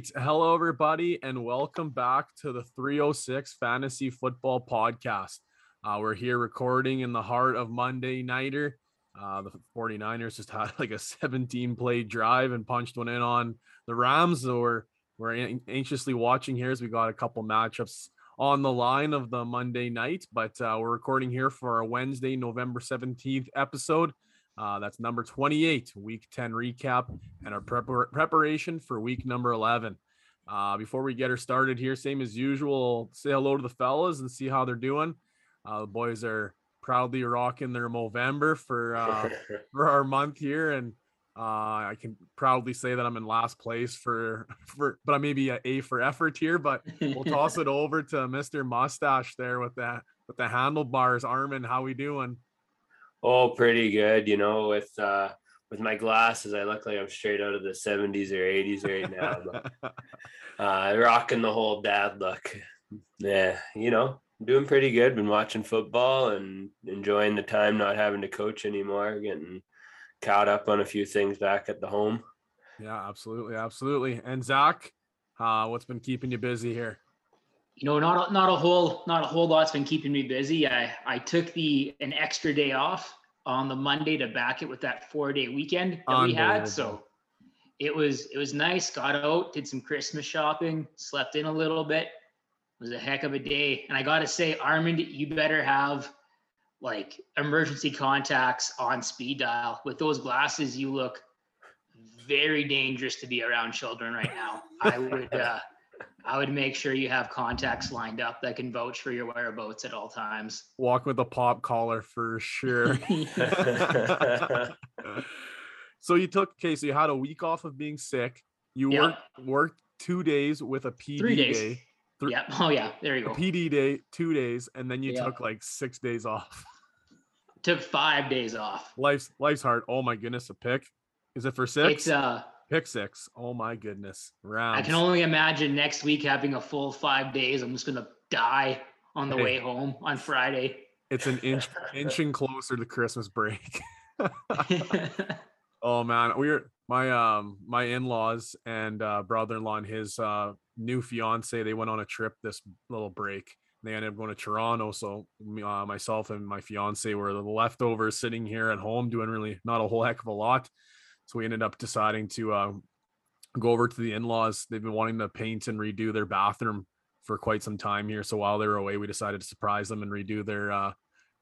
right. Hello, everybody, and welcome back to the 306 Fantasy Football Podcast. Uh, we're here recording in the heart of Monday Nighter. Uh, the 49ers just had like a 17 play drive and punched one in on the Rams. So we're, we're anxiously watching here as we got a couple matchups on the line of the Monday night, but uh, we're recording here for our Wednesday, November 17th episode. Uh, that's number 28, week 10 recap, and our prepar- preparation for week number 11. Uh, before we get her started here, same as usual, say hello to the fellas and see how they're doing. Uh, the boys are proudly rocking their Movember for uh, for our month here, and uh, I can proudly say that I'm in last place for for, but I may be a A for effort here. But we'll toss it over to Mr. Mustache there with that with the handlebars. Armin, how we doing? Oh, pretty good. You know, with uh with my glasses, I look like I'm straight out of the 70s or 80s right now. But, uh, rocking the whole dad look. Yeah, you know, doing pretty good. Been watching football and enjoying the time not having to coach anymore, getting caught up on a few things back at the home. Yeah, absolutely, absolutely. And Zach, uh, what's been keeping you busy here? You know, not a, not a whole not a whole lot's been keeping me busy. I I took the an extra day off on the Monday to back it with that four day weekend that we had. So it was it was nice. Got out, did some Christmas shopping, slept in a little bit. It was a heck of a day. And I gotta say, Armand, you better have like emergency contacts on speed dial. With those glasses, you look very dangerous to be around children right now. I would uh, I would make sure you have contacts lined up that can vouch for your whereabouts at all times. Walk with a pop collar for sure. so you took okay, so you had a week off of being sick. You yep. worked worked two days with a PD Three days. day. Three, yeah. Oh yeah. There you go. PD day, two days, and then you yep. took like six days off. Took five days off. Life's life's hard. Oh my goodness, a pick. Is it for six? It's uh pick six. Oh my goodness. Rounds. I can only imagine next week having a full five days. I'm just gonna die on the hey, way home on Friday. It's an inch inching closer to Christmas break. oh man, we're my um my in-laws and uh, brother-in-law and his uh, new fiance. They went on a trip this little break. They ended up going to Toronto. So uh, myself and my fiance were the leftovers sitting here at home doing really not a whole heck of a lot. So we ended up deciding to uh, go over to the in-laws. They've been wanting to paint and redo their bathroom for quite some time here. So while they were away, we decided to surprise them and redo their uh,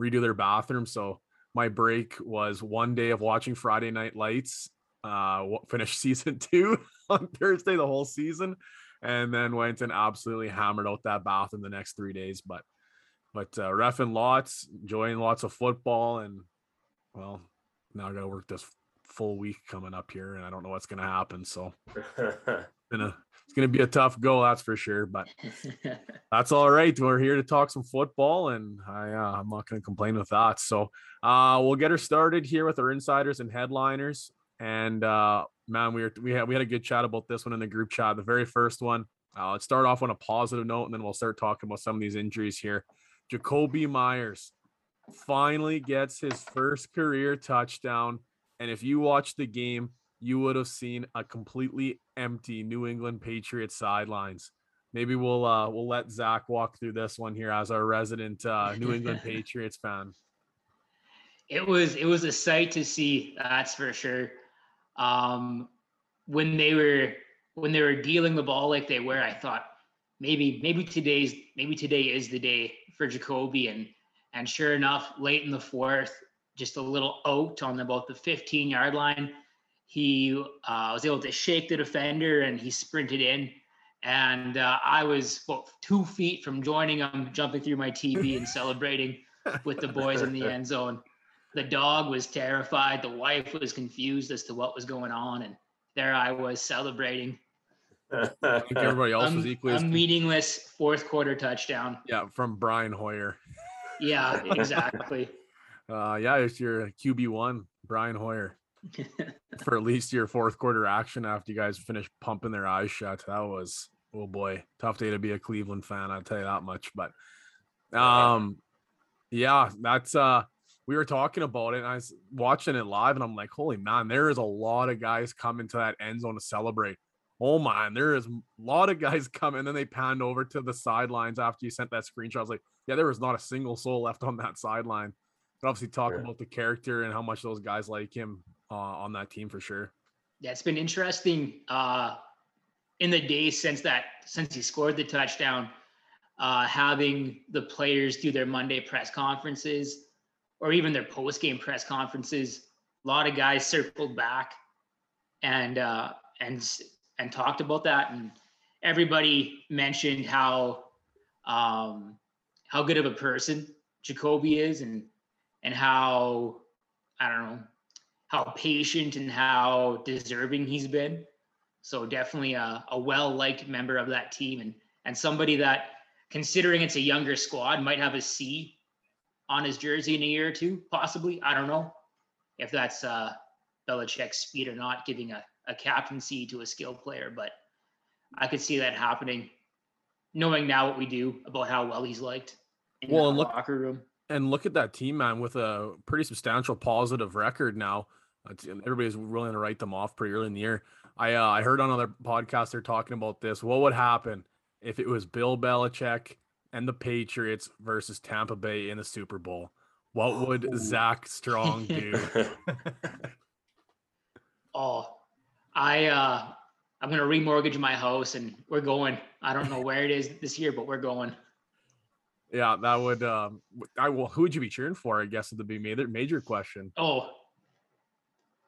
redo their bathroom. So my break was one day of watching Friday Night Lights. Uh, finished season two on Thursday, the whole season, and then went and absolutely hammered out that bath in the next three days. But but uh, refing lots, enjoying lots of football, and well, now I got to work this full week coming up here, and I don't know what's going to happen. So gonna it's gonna be a tough go, that's for sure. But that's all right. We're here to talk some football, and I uh, I'm not gonna complain with that. So uh, we'll get her started here with our insiders and headliners. And uh, man, we were we had we had a good chat about this one in the group chat. The very first one. Uh, let's start off on a positive note, and then we'll start talking about some of these injuries here. Jakobi Meyers finally gets his first career touchdown and if you watched the game, you would have seen a completely empty New England Patriots sidelines. Maybe we'll uh, we'll let Zach walk through this one here as our resident uh, New England Patriots fan. It was it was a sight to see, that's for sure. Um, when they were when they were dealing the ball like they were, I thought maybe maybe today's maybe today is the day for Jakobi and and sure enough, late in the fourth, just a little out on about the 15 yard line. He uh, was able to shake the defender and he sprinted in. And uh, I was about two feet from joining him, jumping through my TV and celebrating with the boys in the end zone. The dog was terrified. The wife was confused as to what was going on. And there I was celebrating. I think everybody else was equally a meaningless fourth quarter touchdown. Yeah, from Brian Hoyer. Yeah, exactly. Uh, yeah, it's your QB one, Brian Hoyer, for at least your fourth quarter action after you guys finished pumping their eyes shut. That was oh boy, tough day to be a Cleveland fan. I'll tell you that much. But um, yeah, that's uh, we were talking about it. and I was watching it live, and I'm like, holy man, there is a lot of guys coming to that end zone to celebrate. oh man, there is a lot of guys coming. And then they panned over to the sidelines after you sent that screenshot. I was like, yeah, there was not a single soul left on that sideline. But obviously, talk Yeah. about the character and how much those guys like him uh, on that team for sure. Yeah, it's been interesting uh, in the days since that since he scored the touchdown, uh, having the players do their Monday press conferences or even their post game press conferences. A lot of guys circled back and uh, and and talked about that, and everybody mentioned how um, how good of a person Jakobi is, and and how I don't know how patient and how deserving he's been. So definitely a, a well-liked member of that team and and somebody that considering it's a younger squad might have a C on his jersey in a year or two, possibly. I don't know if that's uh Belichick's speed or not, giving a, a captaincy to a skilled player, but I could see that happening, knowing now what we do about how well he's liked in Well, the look- locker room. And look at that team, man, with a pretty substantial positive record now. Uh, t- and Everybody's willing to write them off pretty early in the year. I uh, I heard on other podcasts they're talking about this. What would happen if it was Bill Belichick and the Patriots versus Tampa Bay in the Super Bowl? What would Ooh. Zach Strong do? Oh, I uh I'm gonna remortgage my house and we're going. I don't know where it is this year, but we're going. Yeah, that would. Um, w- I will. Who would you be cheering for? I guess it would be major major question. Oh,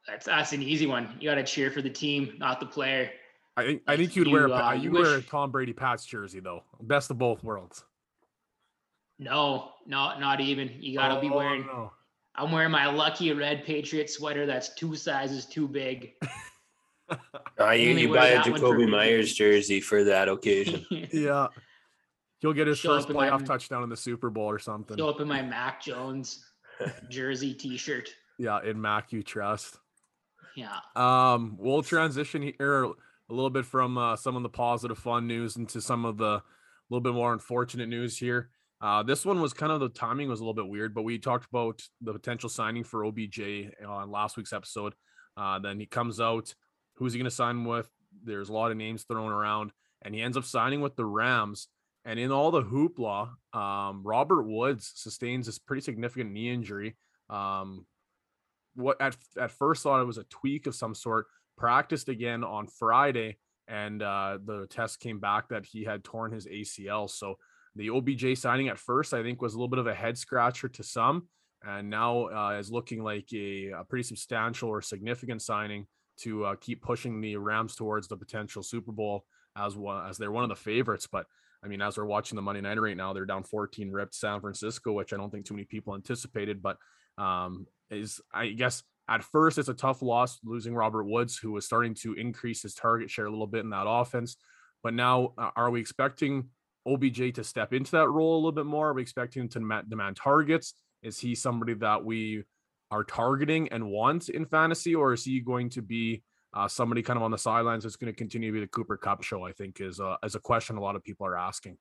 that's that's an easy one. You gotta cheer for the team, not the player. I think I think you'd wear a, you, Pa- uh, you you wear a Tom Brady Pats jersey though. Best of both worlds. No, not not even. You gotta be Oh, wearing. no. I'm wearing my lucky red Patriot sweater that's two sizes too big. Uh, you, Only you buy a that one for Jakobi me. Meyers jersey for that occasion. Yeah. He'll get his Show first in my- playoff touchdown in the Super Bowl or something. Show up in my Mac Jones jersey T-shirt. Yeah, in Mac you trust. Yeah. Um, we'll transition here a little bit from uh, some of the positive fun news into some of the little bit more unfortunate news here. Uh, this one was kind of the timing was a little bit weird, but we talked about the potential signing for OBJ on last week's episode. Uh, then he comes out. Who's he going to sign with? There's a lot of names thrown around, and he ends up signing with the Rams. And in all the hoopla, um, Robert Woods sustains this pretty significant knee injury. Um, what at at first thought it was a tweak of some sort. Practiced again on Friday, and uh, the test came back that he had torn his ACL. So the OBJ signing at first, I think, was a little bit of a head scratcher to some, and now uh, is looking like a, a pretty substantial or significant signing to uh, keep pushing the Rams towards the potential Super Bowl as one as they're one of the favorites. But I mean, as we're watching the Monday night right now, they're down 14 ripped San Francisco, which I don't think too many people anticipated. But um, is I guess at first it's a tough loss losing Robert Woods, who was starting to increase his target share a little bit in that offense. But now, uh, are we expecting OBJ to step into that role a little bit more? Are we expecting him to demand targets? Is he somebody that we are targeting and want in fantasy, or is he going to be uh, somebody kind of on the sidelines that's going to continue to be the Cooper Kupp show? I think is a, is a question a lot of people are asking.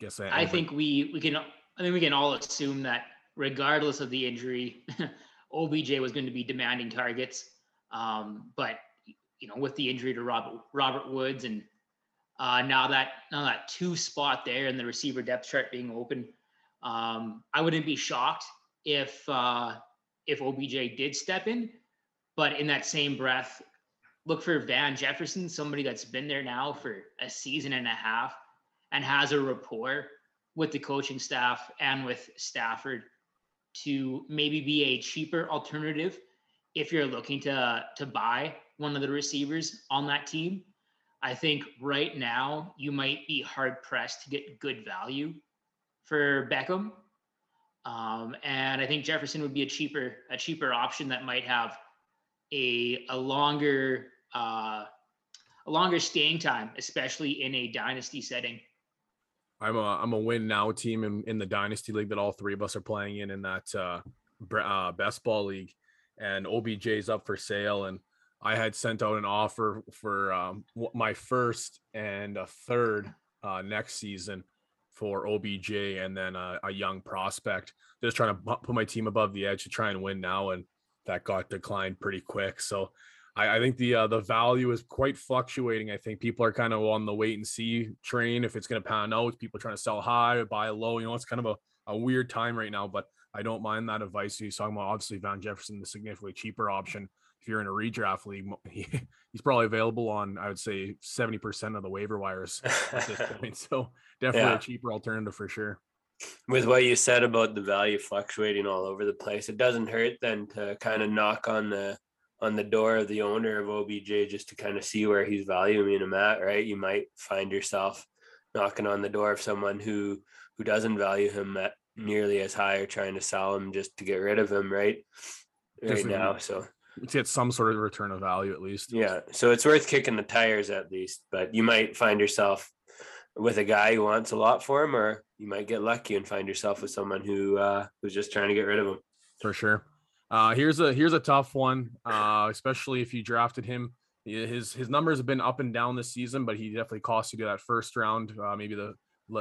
Guess I, I think we we can I think we can all assume that regardless of the injury, OBJ was going to be demanding targets. Um, but you know, with the injury to Robert Robert Woods and uh, now that now that two spot there and the receiver depth chart being open, um, I wouldn't be shocked if uh, if OBJ did step in. But in that same breath, look for Van Jefferson, somebody that's been there now for a season and a half and has a rapport with the coaching staff and with Stafford to maybe be a cheaper alternative if you're looking to to buy one of the receivers on that team. I think right now you might be hard pressed to get good value for Beckham. Um, and I think Jefferson would be a cheaper a cheaper option that might have a a longer uh, a longer staying time, especially in a dynasty setting. I'm a I'm a win now team in, in the dynasty league that all three of us are playing in in that uh, uh best ball league, and OBJ's up for sale, and I had sent out an offer for um, my first and a third uh, next season for OBJ, and then a, a young prospect. Just trying to put my team above the edge to try and win now, and that got declined pretty quick. So I, I think the uh, the value is quite fluctuating. I think people are kind of on the wait and see train if it's going to pan out. People trying to sell high, or buy low. You know, it's kind of a, a weird time right now, but I don't mind that advice. He's talking about obviously Van Jefferson, the significantly cheaper option. If you're in a redraft league, he, he's probably available on I would say 70% of the waiver wires at this point. So definitely yeah. a cheaper alternative for sure. With what you said about the value fluctuating all over the place, it doesn't hurt then to kind of knock on the on the door of the owner of OBJ just to kind of see where he's valuing him at, right? You might find yourself knocking on the door of someone who who doesn't value him at nearly as high or trying to sell him just to get rid of him, right? Right Definitely. now. So to get some sort of return of value at least. Yeah. So it's worth kicking the tires at least, but you might find yourself with a guy who wants a lot for him, or you might get lucky and find yourself with someone who uh, who's just trying to get rid of him. For sure. Uh, here's a here's a tough one, uh, especially if you drafted him. His his numbers have been up and down this season, but he definitely cost you to that first round, uh, maybe the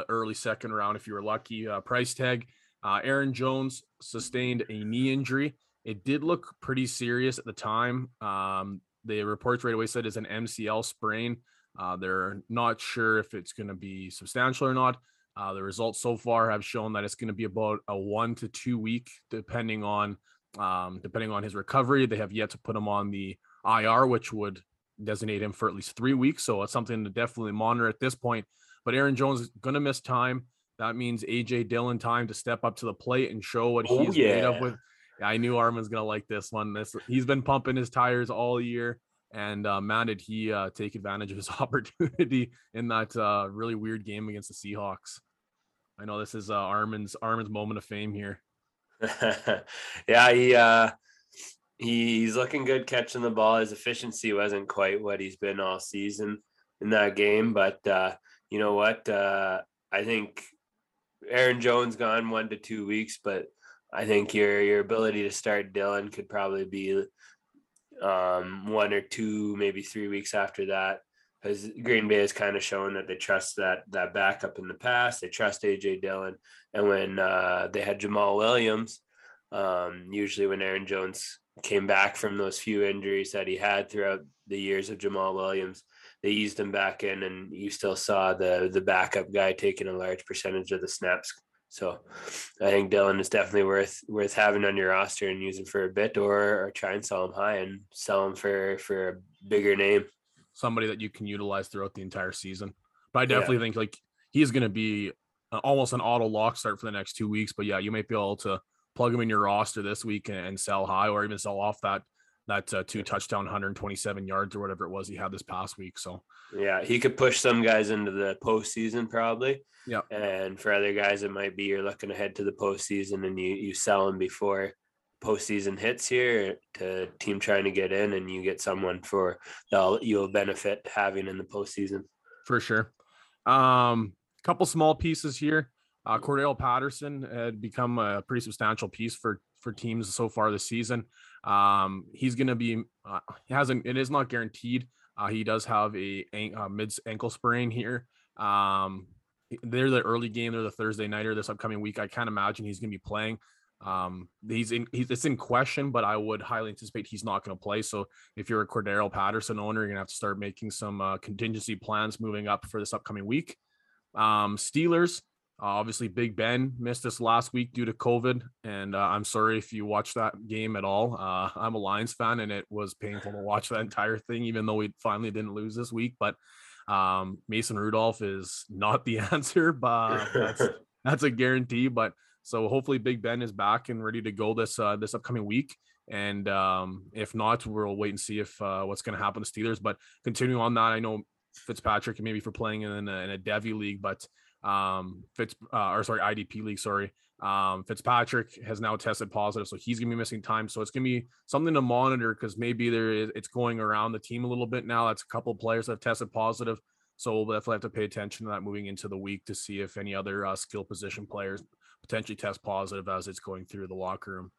early second round if you were lucky. Uh, price tag: uh, Aaron Jones sustained a knee injury. It did look pretty serious at the time. Um, the reports right away said it's an MCL sprain. Uh, they're not sure if it's going to be substantial or not. Uh, the results so far have shown that it's going to be about a one to two week, depending on um, depending on his recovery. They have yet to put him on the IR, which would designate him for at least three weeks. So it's something to definitely monitor at this point. But Aaron Jones is going to miss time. That means AJ Dillon time to step up to the plate and show what oh, he's yeah. made up with. I knew Armin's going to like this one. This he's been pumping his tires all year, and uh, man, did he uh, take advantage of his opportunity in that uh, really weird game against the Seahawks. I know this is uh, Armin's Armin's moment of fame here. yeah, he uh he's looking good catching the ball. His efficiency wasn't quite what he's been all season in that game, but uh, you know what? Uh, I think Aaron Jones gone one to two weeks, but I think your your ability to start Dillon could probably be um, one or two, maybe three weeks after that because Green Bay has kind of shown that they trust that that backup in the past. They trust AJ Dillon, and when uh, they had Jamaal Williams, um, usually when Aaron Jones came back from those few injuries that he had throughout the years of Jamaal Williams, they eased him back in, and you still saw the the backup guy taking a large percentage of the snaps. So I think Dillon is definitely worth worth having on your roster and using for a bit, or or try and sell him high and sell him for for a bigger name somebody that you can utilize throughout the entire season. But I definitely yeah. think like he's going to be almost an auto lock start for the next two weeks. But yeah, you might be able to plug him in your roster this week and, and sell high, or even sell off that that uh, two touchdown, 127 yards or whatever it was he had this past week. So yeah, he could push some guys into the postseason probably. Yeah, and for other guys, it might be you're looking ahead to the postseason and you you sell him before postseason hits here to team trying to get in, and you get someone for that you'll benefit having in the postseason. For sure. Um, couple small pieces here. Uh, Cordarrelle Patterson had become a pretty substantial piece for for teams so far this season. Um, he's going to be uh, he hasn't it is not guaranteed. Uh, he does have a, a, a mid ankle sprain here. Um, they're the early game. They're the Thursday nighter this upcoming week. I can't imagine he's going to be playing. Um, he's in he's it's in question, but I would highly anticipate he's not going to play. So if you're a Cordarrelle Patterson owner, you're gonna have to start making some uh, contingency plans moving up for this upcoming week. Um, Steelers, uh, obviously Big Ben missed this last week due to COVID, and uh, I'm sorry if you watched that game at all. Uh, I'm a Lions fan, and it was painful to watch that entire thing, even though we finally didn't lose this week. But um, Mason Rudolph is not the answer, but that's that's a guarantee. But so hopefully Big Ben is back and ready to go this uh, this upcoming week. And um, if not, we'll wait and see if uh, what's going to happen to Steelers. But continuing on that, I know Fitzpatrick maybe for playing in a, in a Devy league, but um, Fitz uh, or sorry IDP league, sorry. Um, Fitzpatrick has now tested positive, so he's gonna be missing time. So it's gonna be something to monitor because maybe there is it's going around the team a little bit now. That's a couple players that have tested positive. So we'll definitely have to pay attention to that moving into the week to see if any other uh, skill position players potentially test positive as it's going through the locker room.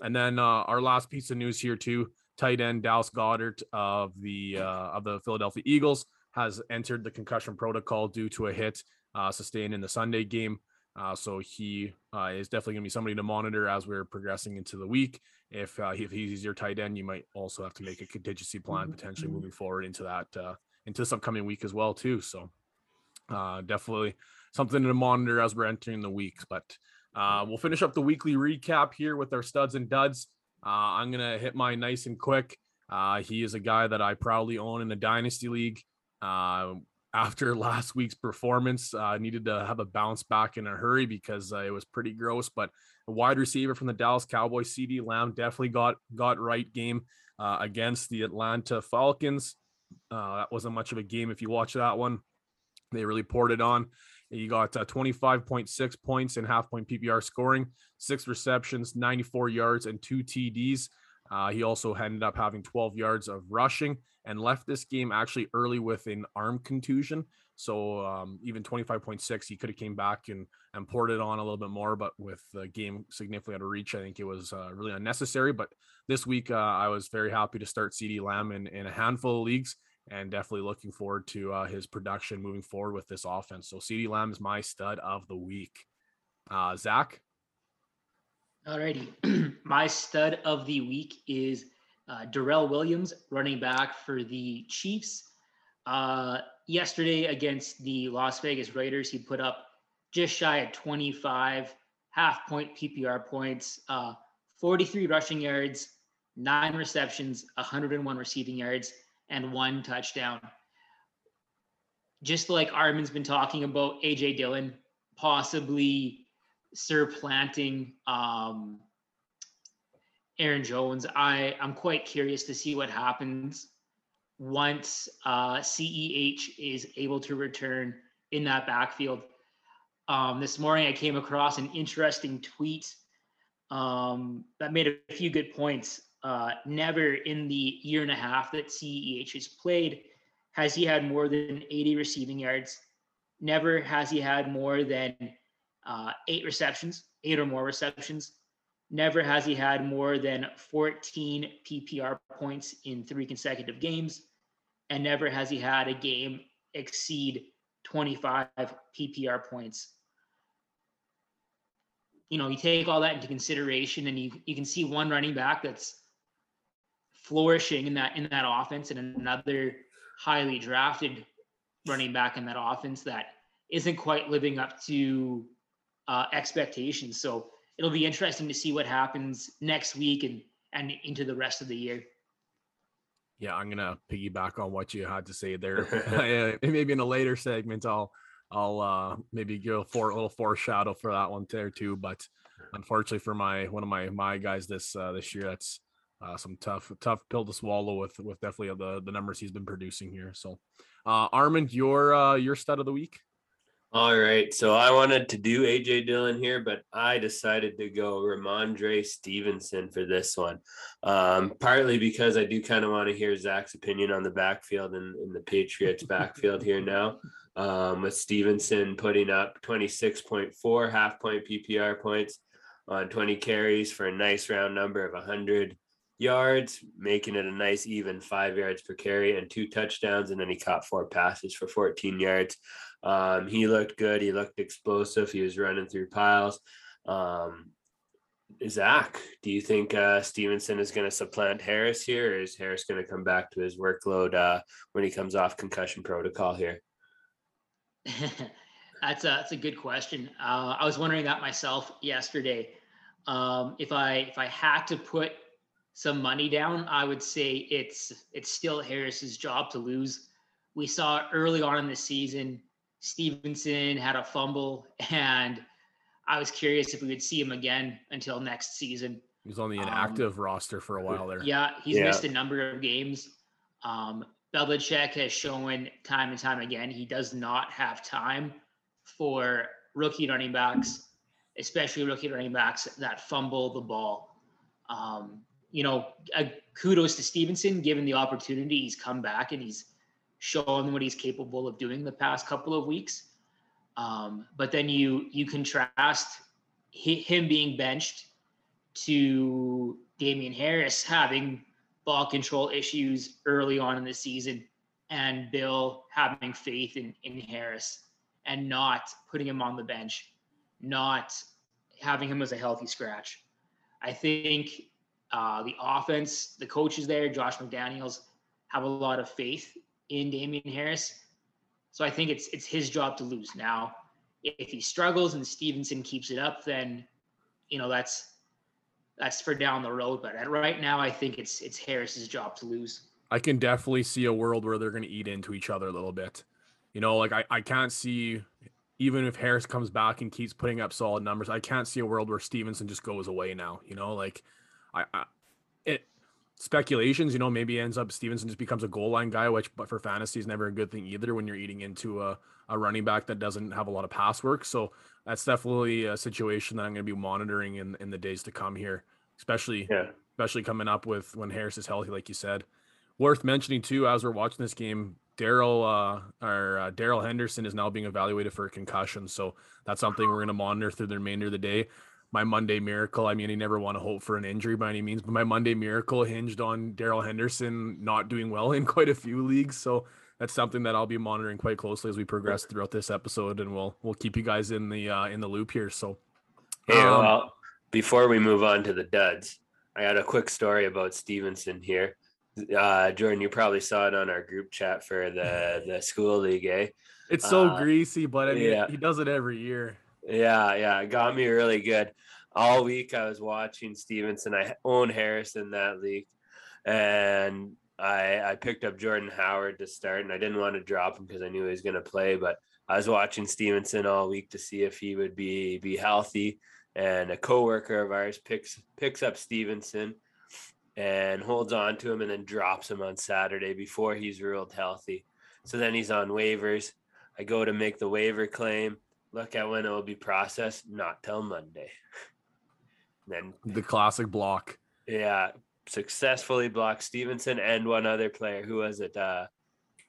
And then uh, our last piece of news here too: tight end Dallas Goedert of the uh, of the Philadelphia Eagles has entered the concussion protocol due to a hit uh, sustained in the Sunday game. Uh, so he uh, is definitely going to be somebody to monitor as we're progressing into the week. If uh, if he's your tight end, you might also have to make a contingency plan potentially moving forward into that uh, into this upcoming week as well too. So uh, definitely something to monitor as we're entering the week. But uh, we'll finish up the weekly recap here with our studs and duds. Uh, I'm gonna hit mine nice and quick. Uh, he is a guy that I proudly own in the dynasty league. After last week's performance, uh, needed to have a bounce back in a hurry because uh, it was pretty gross. But a wide receiver from the Dallas Cowboys, CeeDee Lamb, definitely got got right game uh, against the Atlanta Falcons. Uh, that wasn't much of a game if you watch that one. They really poured it on. You got uh, 25.6 points in half point PPR scoring, six receptions, 94 yards, and two TDs. Uh, he also ended up having 12 yards of rushing and left this game actually early with an arm contusion. So um, even 25.6, he could have came back and and poured it on a little bit more. But with the game significantly out of reach, I think it was uh, really unnecessary. But this week, uh, I was very happy to start CeeDee Lamb in, in a handful of leagues and definitely looking forward to uh, his production moving forward with this offense. So CeeDee Lamb is my stud of the week. Uh, Zach? Alrighty. my stud of the week is uh, Darrel Williams, running back for the Chiefs. Uh, yesterday against the Las Vegas Raiders, he put up just shy of 25 half point PPR points, uh, 43 rushing yards, nine receptions, 101 receiving yards and one touchdown. Just like Armin's been talking about AJ Dillon possibly supplanting um, Aaron Jones, I, I'm quite curious to see what happens once uh, CEH is able to return in that backfield. Um, this morning, I came across an interesting tweet um, that made a few good points. Uh, never in the year and a half that CEH has played has he had more than 80 receiving yards. Never has he had more than uh, eight receptions, eight or more receptions. Never has he had more than 14 PPR points in three consecutive games. And never has he had a game exceed 25 PPR points. You know, you take all that into consideration and you, you can see one running back that's flourishing in that in that offense and another highly drafted running back in that offense that isn't quite living up to uh, expectations. So it'll be interesting to see what happens next week and and into the rest of the year. Yeah, I'm gonna piggyback on what you had to say there. maybe in a later segment, I'll I'll uh, maybe give a, for, a little foreshadow for that one there too. But unfortunately for my one of my my guys this uh, this year, that's uh, some tough tough pill to swallow with with definitely the the numbers he's been producing here. So, uh, Armand, your uh, your stud of the week. All right, so I wanted to do AJ Dillon here, but I decided to go Rhamondre Stevenson for this one. Um, partly because I do kind of want to hear Zach's opinion on the backfield and, and the Patriots backfield here now. Um, with Stevenson putting up 26.4 half point PPR points on 20 carries for a nice round number of 100 yards, making it a nice even five yards per carry and two touchdowns. And then he caught four passes for 14 yards. Um, he looked good. He looked explosive. He was running through piles. Um, Zach, do you think uh, Stevenson is going to supplant Harris here, or is Harris going to come back to his workload uh, when he comes off concussion protocol here? that's a that's a good question. Uh, I was wondering that myself yesterday. Um, if I if I had to put some money down, I would say it's it's still Harris's job to lose. We saw early on in the season, Stevenson had a fumble, and I was curious if we would see him again until next season. He was on the inactive um, roster for a while there. Yeah, he's yeah. missed a number of games. Um, Belichick has shown time and time again he does not have time for rookie running backs, especially rookie running backs that fumble the ball. Um, you know, uh, kudos to Stevenson, given the opportunity, he's come back and he's shown what he's capable of doing the past couple of weeks. Um, but then you you contrast him being benched to Damien Harris having ball control issues early on in the season, and Bill having faith in in Harris and not putting him on the bench. not having him as a healthy scratch. I think uh, the offense, the coaches there, Josh McDaniels, have a lot of faith in Damien Harris. So I think it's it's his job to lose. Now, if he struggles and Stevenson keeps it up, then you know that's that's for down the road. But right now, I think it's it's Harris's job to lose. I can definitely see a world where they're going to eat into each other a little bit. You know, like I, I can't see even if Harris comes back and keeps putting up solid numbers, I can't see a world where Stevenson just goes away now. You know, like I, I it speculations, you know, maybe ends up Stevenson just becomes a goal line guy, which but for fantasy is never a good thing either when you're eating into a, a running back that doesn't have a lot of pass work. So that's definitely a situation that I'm going to be monitoring in in the days to come here, especially yeah. especially coming up with when Harris is healthy, like you said. Worth mentioning too, as we're watching this game, Daryl uh, or uh, Darrell Henderson is now being evaluated for a concussion, so that's something we're going to monitor through the remainder of the day. My Monday miracle. I mean, you never want to hope for an injury by any means, but my Monday miracle hinged on Darrell Henderson not doing well in quite a few leagues. So that's something that I'll be monitoring quite closely as we progress throughout this episode, and we'll we'll keep you guys in the uh, in the loop here. So, hey, um, well, before we move on to the duds, I got a quick story about Stevenson here uh jordan you probably saw it on our group chat for the the school league eh it's so uh, greasy but i mean yeah. he does it every year yeah yeah it got me really good all week i was watching stevenson i own harris in that league and i i picked up jordan howard to start and i didn't want to drop him because i knew he was going to play but i was watching stevenson all week to see if he would be be healthy and a coworker of ours picks picks up stevenson and holds on to him and then drops him on Saturday before he's ruled healthy. So then he's on waivers. I go to make the waiver claim, look at when it will be processed, not till Monday. then the classic block. Yeah, successfully blocked Stevenson and one other player. Who was it? Uh,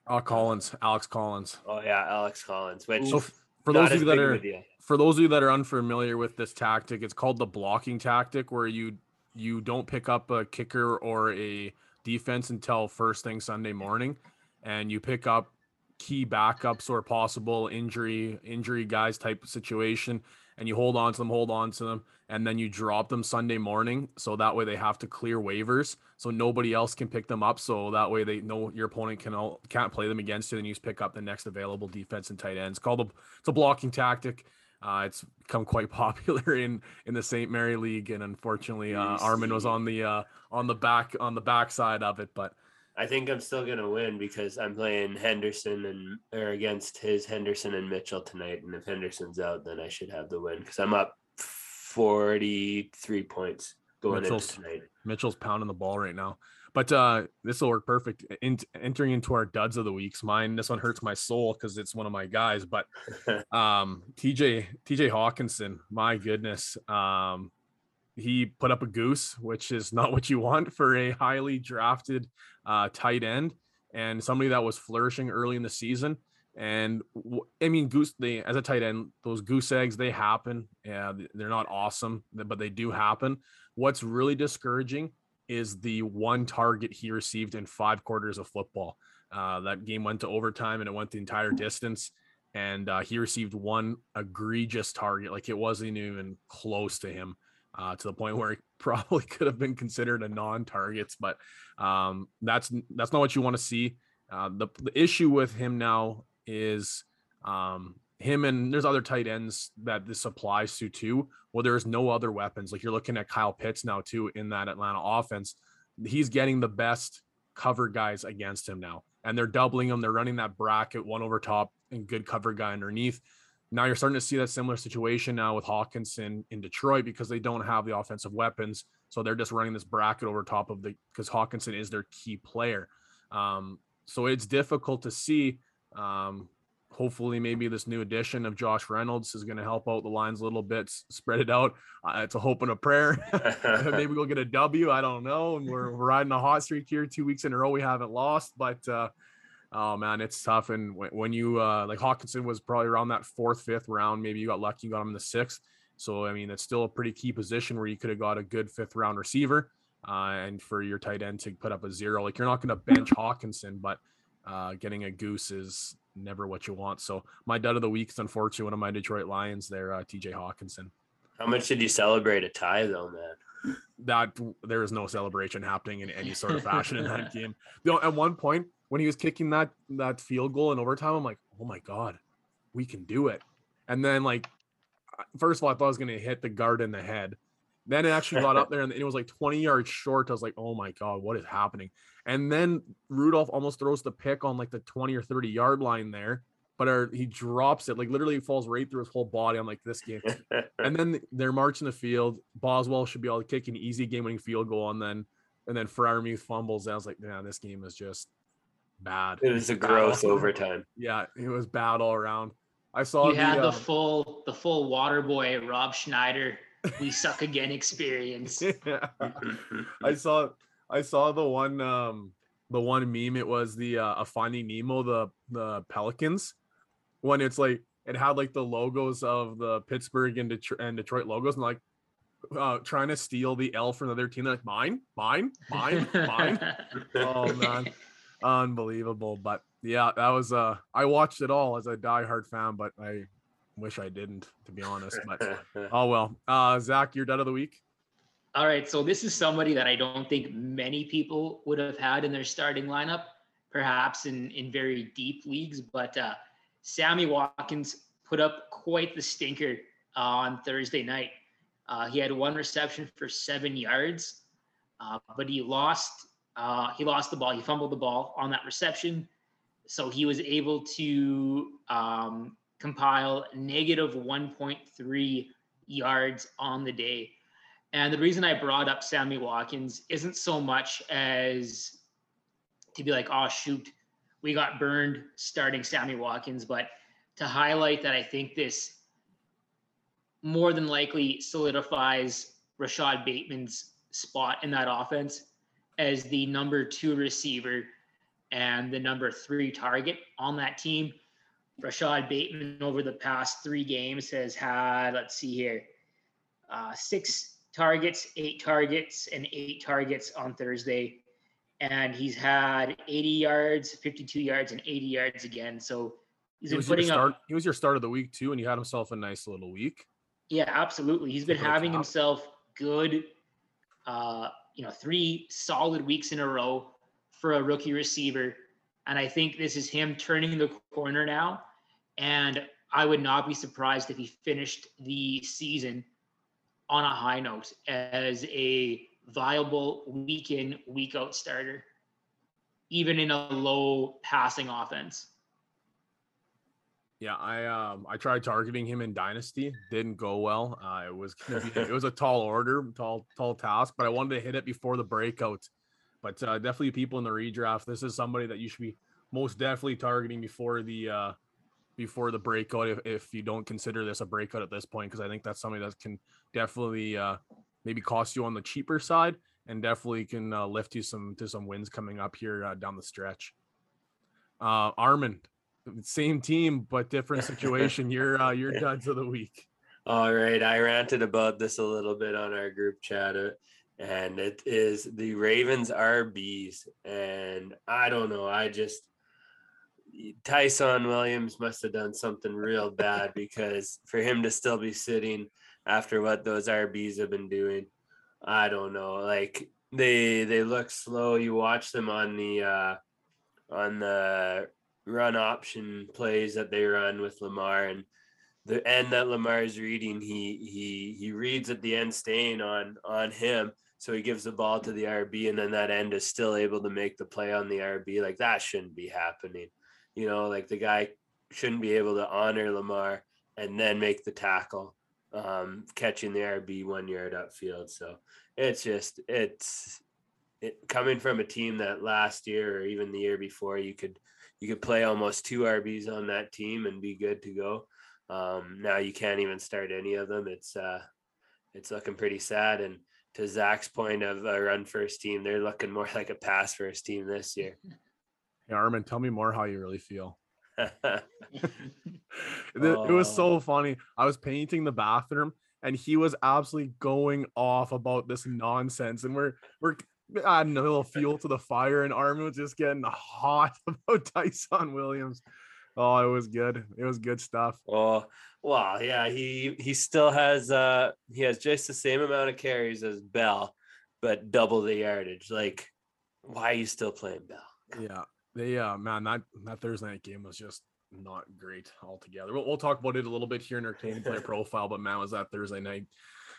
uh Collins, Alex Collins. Oh yeah, Alex Collins. Which so for those of you that are for those of you that are unfamiliar with this tactic, it's called the blocking tactic, where you you don't pick up a kicker or a defense until first thing Sunday morning, and you pick up key backups or possible injury injury guys type situation and you hold on to them hold on to them and then you drop them sunday morning so that way they have to clear waivers so nobody else can pick them up so that way they know your opponent can all, can't play them against you and you just pick up the next available defense and tight ends it's called a it's a blocking tactic uh, it's become quite popular in in the St. Mary League, and unfortunately, uh, Armin was on the uh, on the back on the backside of it. But I think I'm still gonna win because I'm playing Henderson and or against his Henderson and Mitchell tonight, and if Henderson's out, then I should have the win because I'm up 43 points going Mitchell's, into tonight. Mitchell's pounding the ball right now. But uh, this will work perfect. In, entering into our duds of the weeks, mine this one hurts my soul because it's one of my guys. But um, TJ TJ Hockenson, my goodness, um, he put up a goose, which is not what you want for a highly drafted uh, tight end and somebody that was flourishing early in the season. And I mean, goose they as a tight end, those goose eggs they happen. Yeah, they're not awesome, but they do happen. What's really discouraging is the one target he received in five quarters of football. Uh, that game went to overtime and it went the entire distance. And uh, he received one egregious target, like it wasn't even close to him, uh, to the point where it probably could have been considered a non-targets. But um, that's that's not what you want to see. Uh, the the issue with him now is um, him and there's other tight ends that this applies to too. Well, there's no other weapons. Like you're looking at Kyle Pitts now too in that Atlanta offense. He's getting the best cover guys against him now, and they're doubling him. They're running that bracket one over top and good cover guy underneath. Now you're starting to see that similar situation now with Hockenson in Detroit because they don't have the offensive weapons, so they're just running this bracket over top of the because Hockenson is their key player. Um, so it's difficult to see um, hopefully maybe this new addition of Josh Reynolds is going to help out the lines a little bit, spread it out. Uh, it's a hope and a prayer. maybe we'll get a W. I don't know. And we're, we're, riding a hot streak here, two weeks in a row. We haven't lost, but uh, oh man, it's tough. And when, when you uh, like Hockenson was probably around that fourth, fifth round. Maybe you got lucky, you got him in the sixth. So I mean, it's still a pretty key position where you could have got a good fifth round receiver. Uh, and for your tight end to put up a zero, like you're not going to bench Hockenson, but uh, getting a goose is never what you want. So my dud of the week is unfortunately one of my Detroit Lions there, uh, TJ Hockenson. How much did you celebrate a tie though, man? That there is no celebration happening in any sort of fashion in that game. You know, at one point when he was kicking that that field goal in overtime, I'm like, oh my god, we can do it. And then like, first of all, I thought I was gonna hit the guard in the head. Then it actually got up there and it was like 20 yards short. I was like, oh my god, what is happening? And then Rudolph almost throws the pick on like the 20 or 30 yard line there, but our, he drops it like literally falls right through his whole body. I'm like, this game. and then they're marching the field. Boswell should be able to kick an easy game winning field goal. And then and then Freiermuth fumbles. I was like, man, this game is just bad. It was a gross overtime. Yeah, it was bad all around. I saw You had the um, full the full water boy Rob Schneider we suck again experience. yeah. I saw I saw the one um the one meme it was the uh a finding Nemo the the Pelicans when it's like it had like the logos of the Pittsburgh and Detroit, and Detroit logos and like uh trying to steal the L from the other team They're like mine mine mine mine oh man unbelievable but yeah that was uh I watched it all as a diehard fan but I wish I didn't to be honest but oh well uh Zach your dud of the week All right, so this is somebody that I don't think many people would have had in their starting lineup, perhaps in in very deep leagues. But uh, Sammy Watkins put up quite the stinker uh, on Thursday night. Uh, he had one reception for seven yards, uh, but he lost uh, he lost the ball. He fumbled the ball on that reception, so he was able to um, compile negative 1.3 yards on the day. And the reason I brought up Sammy Watkins isn't so much as to be like, oh, shoot, we got burned starting Sammy Watkins, but to highlight that I think this more than likely solidifies Rashod Bateman's spot in that offense as the number two receiver and the number three target on that team. Rashod Bateman over the past three games has had, let's see here, uh, six targets, eight targets, and eight targets on Thursday. And he's had 80 yards, 52 yards, and 80 yards again. So he's he been was, your putting start, up. he was your start of the week too and he had himself a nice little week Yeah, absolutely. He's been Tip of the having himself good, uh, you know, three solid weeks in a row for a rookie receiver. And I think this is him turning the corner now. And I would not be surprised if he finished the season on a high note as a viable week in, week out starter, even in a low passing offense. Yeah, I um I tried targeting him in Dynasty, didn't go well. Uh, it was it was a tall order, tall tall task, but I wanted to hit it before the breakout. But uh, definitely, people in the redraft, this is somebody that you should be most definitely targeting before the uh before the breakout. If, if you don't consider this a breakout at this point, because I think that's something that can definitely uh maybe cost you on the cheaper side, and definitely can uh, lift you some to some wins coming up here uh, down the stretch. Uh, Armin, same team but different situation. You're uh, your duds of the week. All right, I ranted about this a little bit on our group chat, uh, and it is the Ravens RBs, and I don't know, I just Ty'Son Williams must have done something real bad because for him to still be sitting after what those RBs have been doing, I don't know. Like they they look slow. You watch them on the uh on the run option plays that they run with Lamar and the end that Lamar is reading, he he he reads at the end staying on on him. So he gives the ball to the RB, and then that end is still able to make the play on the RB. Like that shouldn't be happening. You know, like the guy shouldn't be able to honor Lamar and then make the tackle, um, catching the RB one yard upfield. So it's just it's it coming from a team that last year or even the year before you could you could play almost two RBs on that team and be good to go. Um, now you can't even start any of them. It's uh, it's looking pretty sad. And to Zach's point of a run first team, they're looking more like a pass first team this year. Hey, Armin, tell me more how you really feel. It- It was so funny. I was painting the bathroom and he was absolutely going off about this nonsense. And we're we're adding a little fuel to the fire, and Armin was just getting hot about Ty'Son Williams. Oh, it was good. It was good stuff. Oh, well, yeah, he he still has uh he has just the same amount of carries as Bell, but double the yardage. Like, why are you still playing Bell? Yeah, they uh man, that that Thursday night game was just not great altogether. We'll, we'll talk about it a little bit here in our player profile, but man, was that Thursday night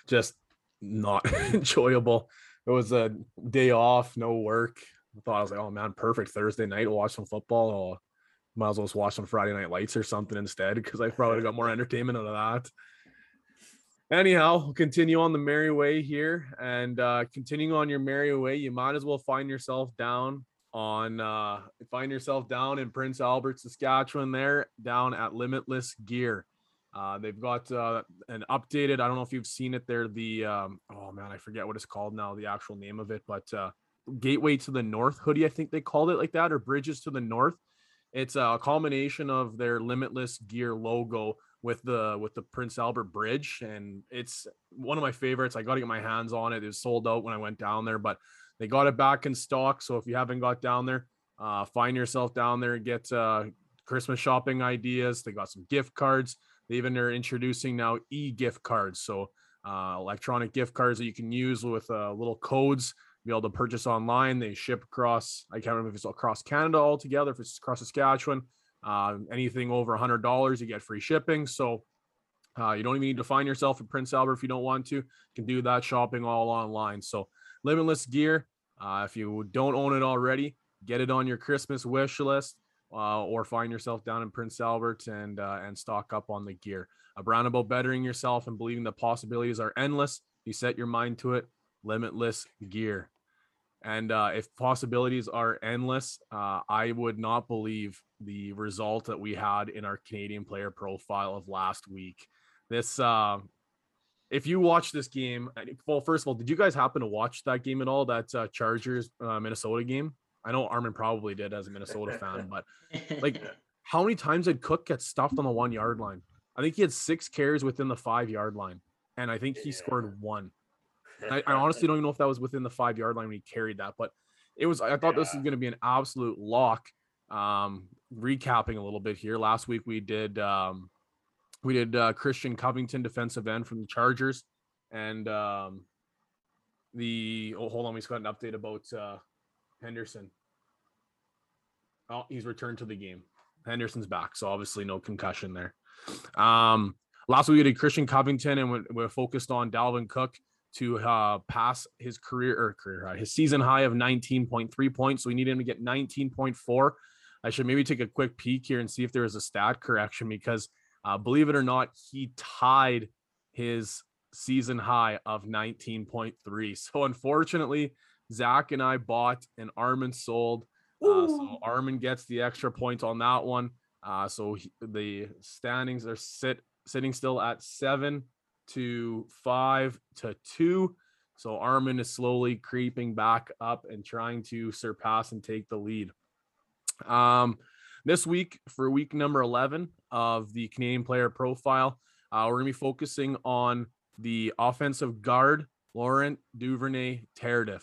just not enjoyable. It was a day off, no work. I thought I was like, oh man, perfect Thursday night. We'll watch some football. Oh, might as well just watch some Friday night lights or something instead because I probably got more entertainment out of that. Anyhow, continue on the merry way here and uh, continuing on your merry way, you might as well find yourself down on uh, find yourself down in Prince Albert, Saskatchewan, there down at Limitless Gear. Uh, they've got uh, an updated. I don't know if you've seen it. There, the um, oh man, I forget what it's called now, the actual name of it, but uh, Gateway to the North hoodie, I think they called it like that, or Bridges to the North. It's a culmination of their Limitless Gear logo with the with the Prince Albert Bridge, and it's one of my favorites. I got to get my hands on it. It was sold out when I went down there, but they got it back in stock. So if you haven't got down there, uh, find yourself down there and get uh, Christmas shopping ideas. They got some gift cards. They even are introducing now e-gift cards, so uh, electronic gift cards that you can use with uh, little codes. Be able to purchase online. They ship across. I can't remember if it's across Canada altogether. If it's across Saskatchewan, uh, anything over a hundred dollars, you get free shipping. So uh, you don't even need to find yourself in Prince Albert if you don't want to. You can do that shopping all online. So Limitless Gear. Uh, if you don't own it already, get it on your Christmas wish list uh, or find yourself down in Prince Albert and uh, and stock up on the gear. A brand about bettering yourself and believing the possibilities are endless. You set your mind to it. Limitless gear. And uh, if possibilities are endless, uh, I would not believe the result that we had in our Canadian player profile of last week. This, uh, if you watch this game, well, first of all, did you guys happen to watch that game at all? That uh, Chargers uh, Minnesota game? I know Armin probably did as a Minnesota fan, but like, how many times did Cook get stuffed on the one yard line? I think he had six carries within the five yard line, and I think he yeah. scored one. I, I, honestly don't even know if that was within the five yard line when he carried that, but it was. I thought yeah. this was going to be an absolute lock. Um, recapping a little bit here, last week we did um, we did uh, Christian Covington, defensive end from the Chargers, and um, the oh hold on, we just got an update about uh, Henderson. Oh, he's returned to the game. Henderson's back, so obviously no concussion there. Um, last week we did Christian Covington, and we're, focused on Dalvin Cook to uh, pass his career or career high, his season high of 19.3 points. So we need him to get 19.4. I should maybe take a quick peek here and see if there is a stat correction because uh, believe it or not, he tied his season high of 19.3. So unfortunately, Zach and I bought and Armin sold. Uh, so Armin gets the extra point on that one. Uh, so he, the standings are sit sitting still at seven to five to two. So Armin is slowly creeping back up and trying to surpass and take the lead. Um, this week for week number 11 of the Canadian player profile, uh, we're going to be focusing on the offensive guard, Laurent Duvernay Tardif.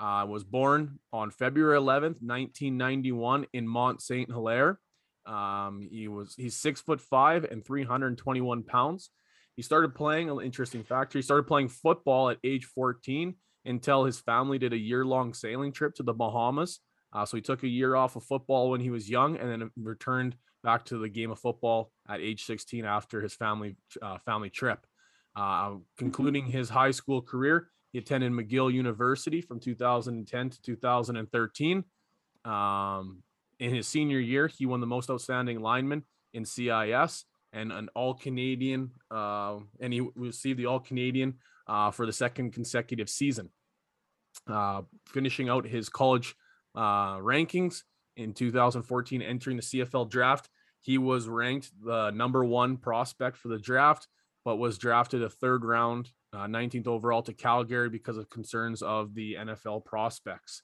Uh, was born on February 11th, 1991 in Mont Saint Hilaire. Um, he was he's six foot five and 321 pounds. He started playing, an interesting factor, he started playing football at age 14 until his family did a year long sailing trip to the Bahamas. Uh, so he took a year off of football when he was young and then returned back to the game of football at age 16 after his family uh, family trip. Uh, concluding his high school career, he attended McGill University from 2010 to 2013. Um, in his senior year, he won the most outstanding lineman in CIS and an All Canadian, uh, and he received the All Canadian uh, for the second consecutive season. Uh, finishing out his college uh, rankings in 2014, entering the CFL draft, he was ranked the number one prospect for the draft, but was drafted a third round, 19th uh, overall to Calgary because of concerns of the NFL prospects.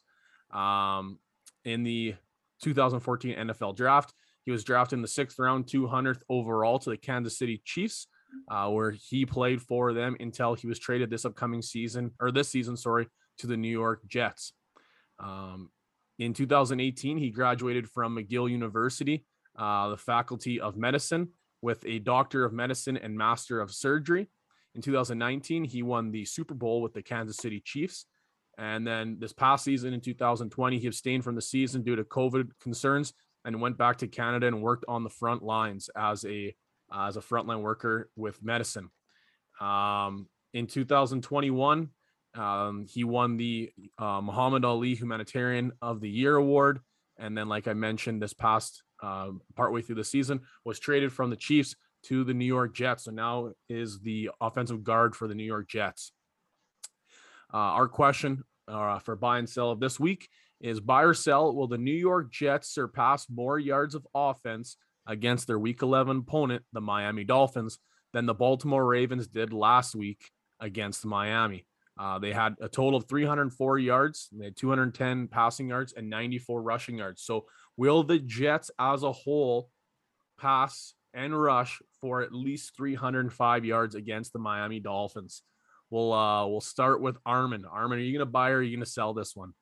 Um, in the 2014 NFL draft, he was drafted in the sixth round, 200th overall to the Kansas City Chiefs, uh, where he played for them until he was traded this upcoming season or this season, sorry, to the New York Jets. Um, in 2018, he graduated from McGill University, uh, the Faculty of Medicine, with a Doctor of Medicine and Master of Surgery. In 2019, he won the Super Bowl with the Kansas City Chiefs. And then this past season in 2020, he abstained from the season due to COVID concerns and went back to Canada and worked on the front lines as a uh, as a frontline worker with medicine. Um, in 2021, um, he won the uh, Muhammad Ali Humanitarian of the Year award, and then, like I mentioned, this past uh, partway through the season, was traded from the Chiefs to the New York Jets. So now is the offensive guard for the New York Jets. Uh, our question uh, for buy and sell of this week is buy or sell. Will the New York Jets surpass more yards of offense against their week 11 opponent, the Miami Dolphins, than the Baltimore Ravens did last week against Miami? Uh, they had a total of 304 yards, they had 210 passing yards and 94 rushing yards. So, will the Jets as a whole pass and rush for at least 305 yards against the Miami Dolphins? We'll uh we'll start with Armin. Armin, are you gonna buy or are you gonna sell this one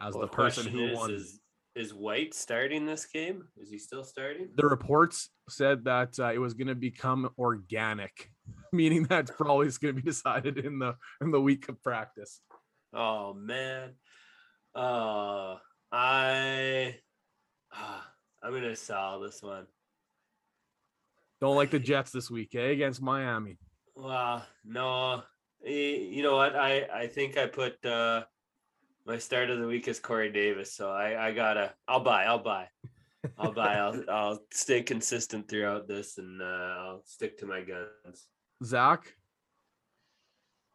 as Well, the person who is, won? Is, is White starting this game? Is he still starting? the reports said that uh, it was going to become organic, meaning that's probably going to be decided in the in the week of practice. Oh man. Uh I ah, I'm gonna sell this one. Don't like the Jets this week, eh? Against Miami. Well, no. You know what? I I think I put uh my start of the week is Corey Davis, so I I gotta I'll buy I'll buy I'll buy I'll I'll stay consistent throughout this and uh, I'll stick to my guns. Zach,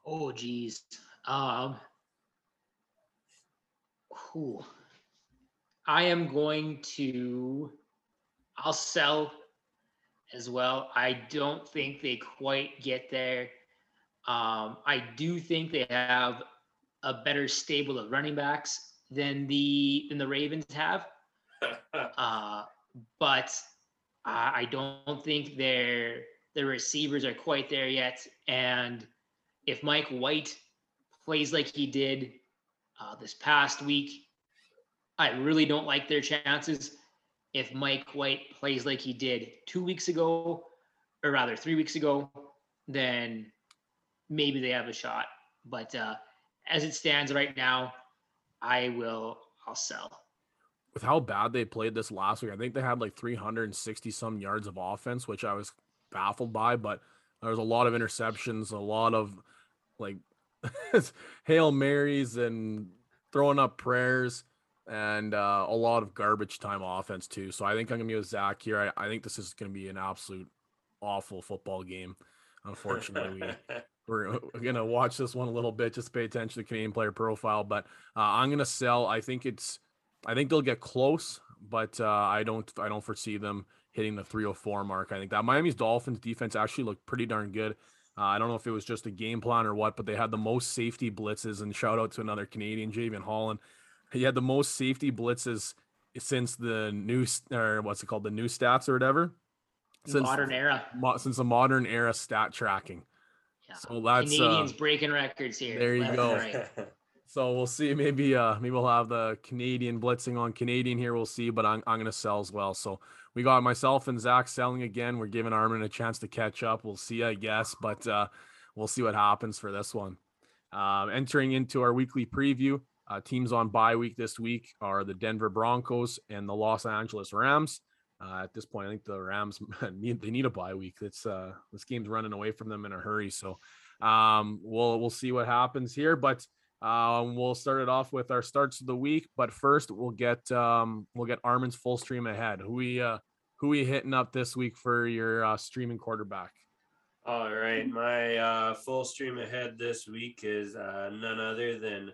Oh geez. Um cool. I am going to I'll sell as well. I don't think they quite get there. Um, I do think they have a better stable of running backs than the than the Ravens have. Uh, but I I don't think their their receivers are quite there yet. And if Mike White plays like he did uh, this past week, I really don't like their chances. If Mike White plays like he did two weeks ago, or rather three weeks ago, then maybe they have a shot. But uh, as it stands right now, I will. I'll sell. with how bad they played this last week, I think they had like 360 some yards of offense, which I was baffled by. But there was a lot of interceptions, a lot of like hail marys, and throwing up prayers, and uh, a lot of garbage time offense too. So I think I'm gonna be with Zach here. I, I think this is gonna be an absolute awful football game. Unfortunately, we we're we're gonna watch this one a little bit just pay attention to the canadian player profile but uh, i'm gonna sell i think it's i think they'll get close but uh, i don't i don't foresee them hitting the 304 mark i think that miami's dolphins defense actually looked pretty darn good uh, i don't know if it was just a game plan or what but they had the most safety blitzes and shout out to another canadian Jevon Holland he had the most safety blitzes since the new or what's it called the new stats or whatever since Modern era. mo- since the modern era stat tracking Yeah. so that's uh, Canadians breaking records here. there you go. right. So we'll see. Maybe uh maybe we'll have the Canadian blitzing on Canadian here. We'll see, but I'm I'm gonna sell as well. So we got myself and Zach selling again. We're giving Armin a chance to catch up. We'll see, I guess, but uh we'll see what happens for this one. Um, entering into our weekly preview, uh, teams on bye week this week are the Denver Broncos and the Los Angeles Rams. Uh, at this point, I think the Rams need they need a bye week. It's uh this game's running away from them in a hurry. So um we'll we'll see what happens here, but um, we'll start it off with our starts of the week, but first we'll get um, we'll get Armin's full stream ahead. Who we uh, who we hitting up this week for your uh, streaming quarterback? All right, my uh, full stream ahead this week is uh, none other than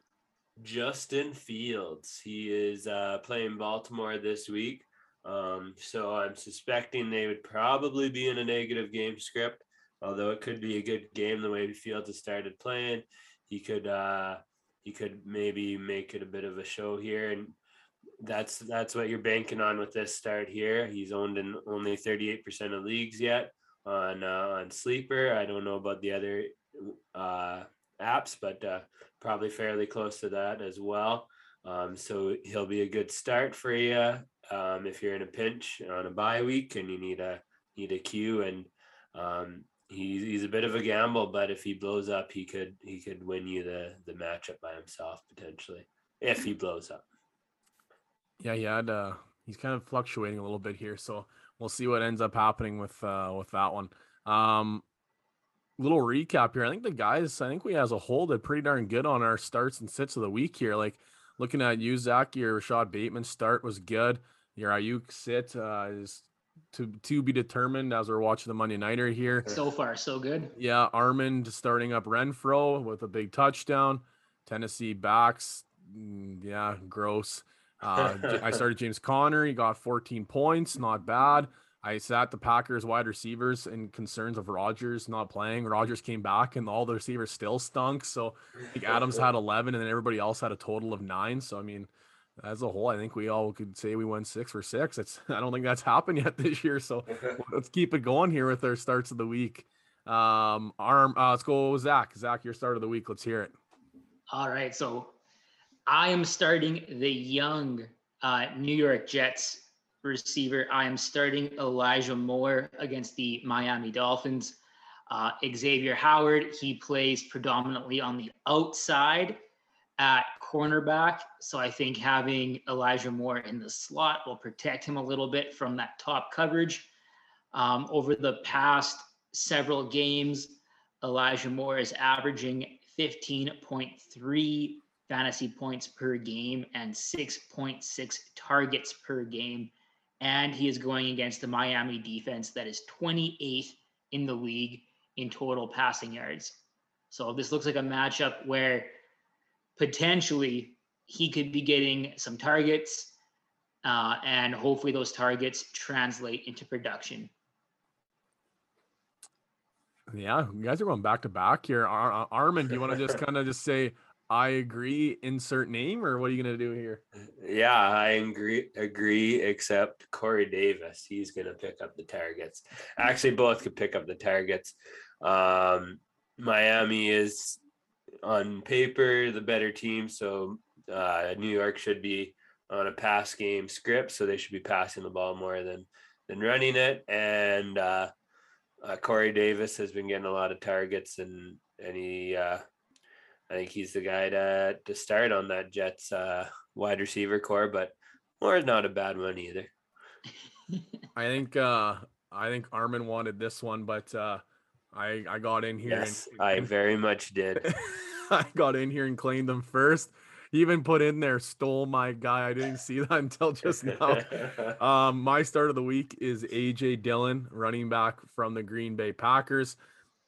Justin Fields. He is uh, playing Baltimore this week, um, so I'm suspecting they would probably be in a negative game script. Although it could be a good game the way Fields has started playing, he could uh, he could maybe make it a bit of a show here, and that's that's what you're banking on with this start here. He's owned in only 38% of leagues yet on uh, on sleeper. I don't know about the other uh, apps, but uh, probably fairly close to that as well. Um, so he'll be a good start for you um, if you're in a pinch on a bye week and you need a need a cue. And um, he's he's a bit of a gamble, but if he blows up, he could he could win you the the matchup by himself potentially if he blows up. Yeah, he had uh, he's kind of fluctuating a little bit here, so we'll see what ends up happening with uh, with that one. Um, little recap here. I think the guys, I think we as a whole did pretty darn good on our starts and sits of the week here. Like looking at you, Zach, your Rashod Bateman start was good. Your Aiyuk sit uh, is to to be determined as we're watching the Monday Nighter here. So far, so good. Yeah, Armin starting up Renfrow with a big touchdown. Tennessee backs, mm, yeah, gross. Uh, I started James Conner. He got 14 points, not bad. I sat the Packers wide receivers and concerns of Rodgers not playing. Rodgers came back and all the receivers still stunk. So I think Adams had 11 and then everybody else had a total of nine. So, I mean, as a whole, I think we all could say we went six for six. It's I don't think that's happened yet this year. So let's keep it going here with our starts of the week. Um, arm, uh, let's go Zach. Zach, your start of the week. Let's hear it. All right. So I am starting the young uh, New York Jets receiver. I am starting Elijah Moore against the Miami Dolphins. Uh, Xavien Howard, he plays predominantly on the outside at cornerback. So I think having Elijah Moore in the slot will protect him a little bit from that top coverage. Um, over the past several games, Elijah Moore is averaging 15.3 fantasy points per game and 6.6 targets per game and he is going against the Miami defense that is 28th in the league in total passing yards. So this looks like a matchup where potentially he could be getting some targets, uh, and hopefully those targets translate into production. Yeah, you guys are going back to back here. Ar- Armin, do you want to just kind of just say I agree, insert name, or what are you gonna do here? Yeah, I agree agree, except Corey Davis. He's gonna pick up the targets. Actually, both could pick up the targets. Um, Miami is on paper the better team, so uh, New York should be on a pass game script, so they should be passing the ball more than than running it. And uh, uh, Corey Davis has been getting a lot of targets, and and he uh, I think he's the guy to to start on that Jets uh, wide receiver corps, but Moore is not a bad one either. I think uh, I think Armin wanted this one, but uh, I I got in here. Yes, and, I very much did. I got in here and claimed them first. He even put in there stole my guy. I didn't see that until just now. um, my start of the week is AJ Dillon, running back from the Green Bay Packers.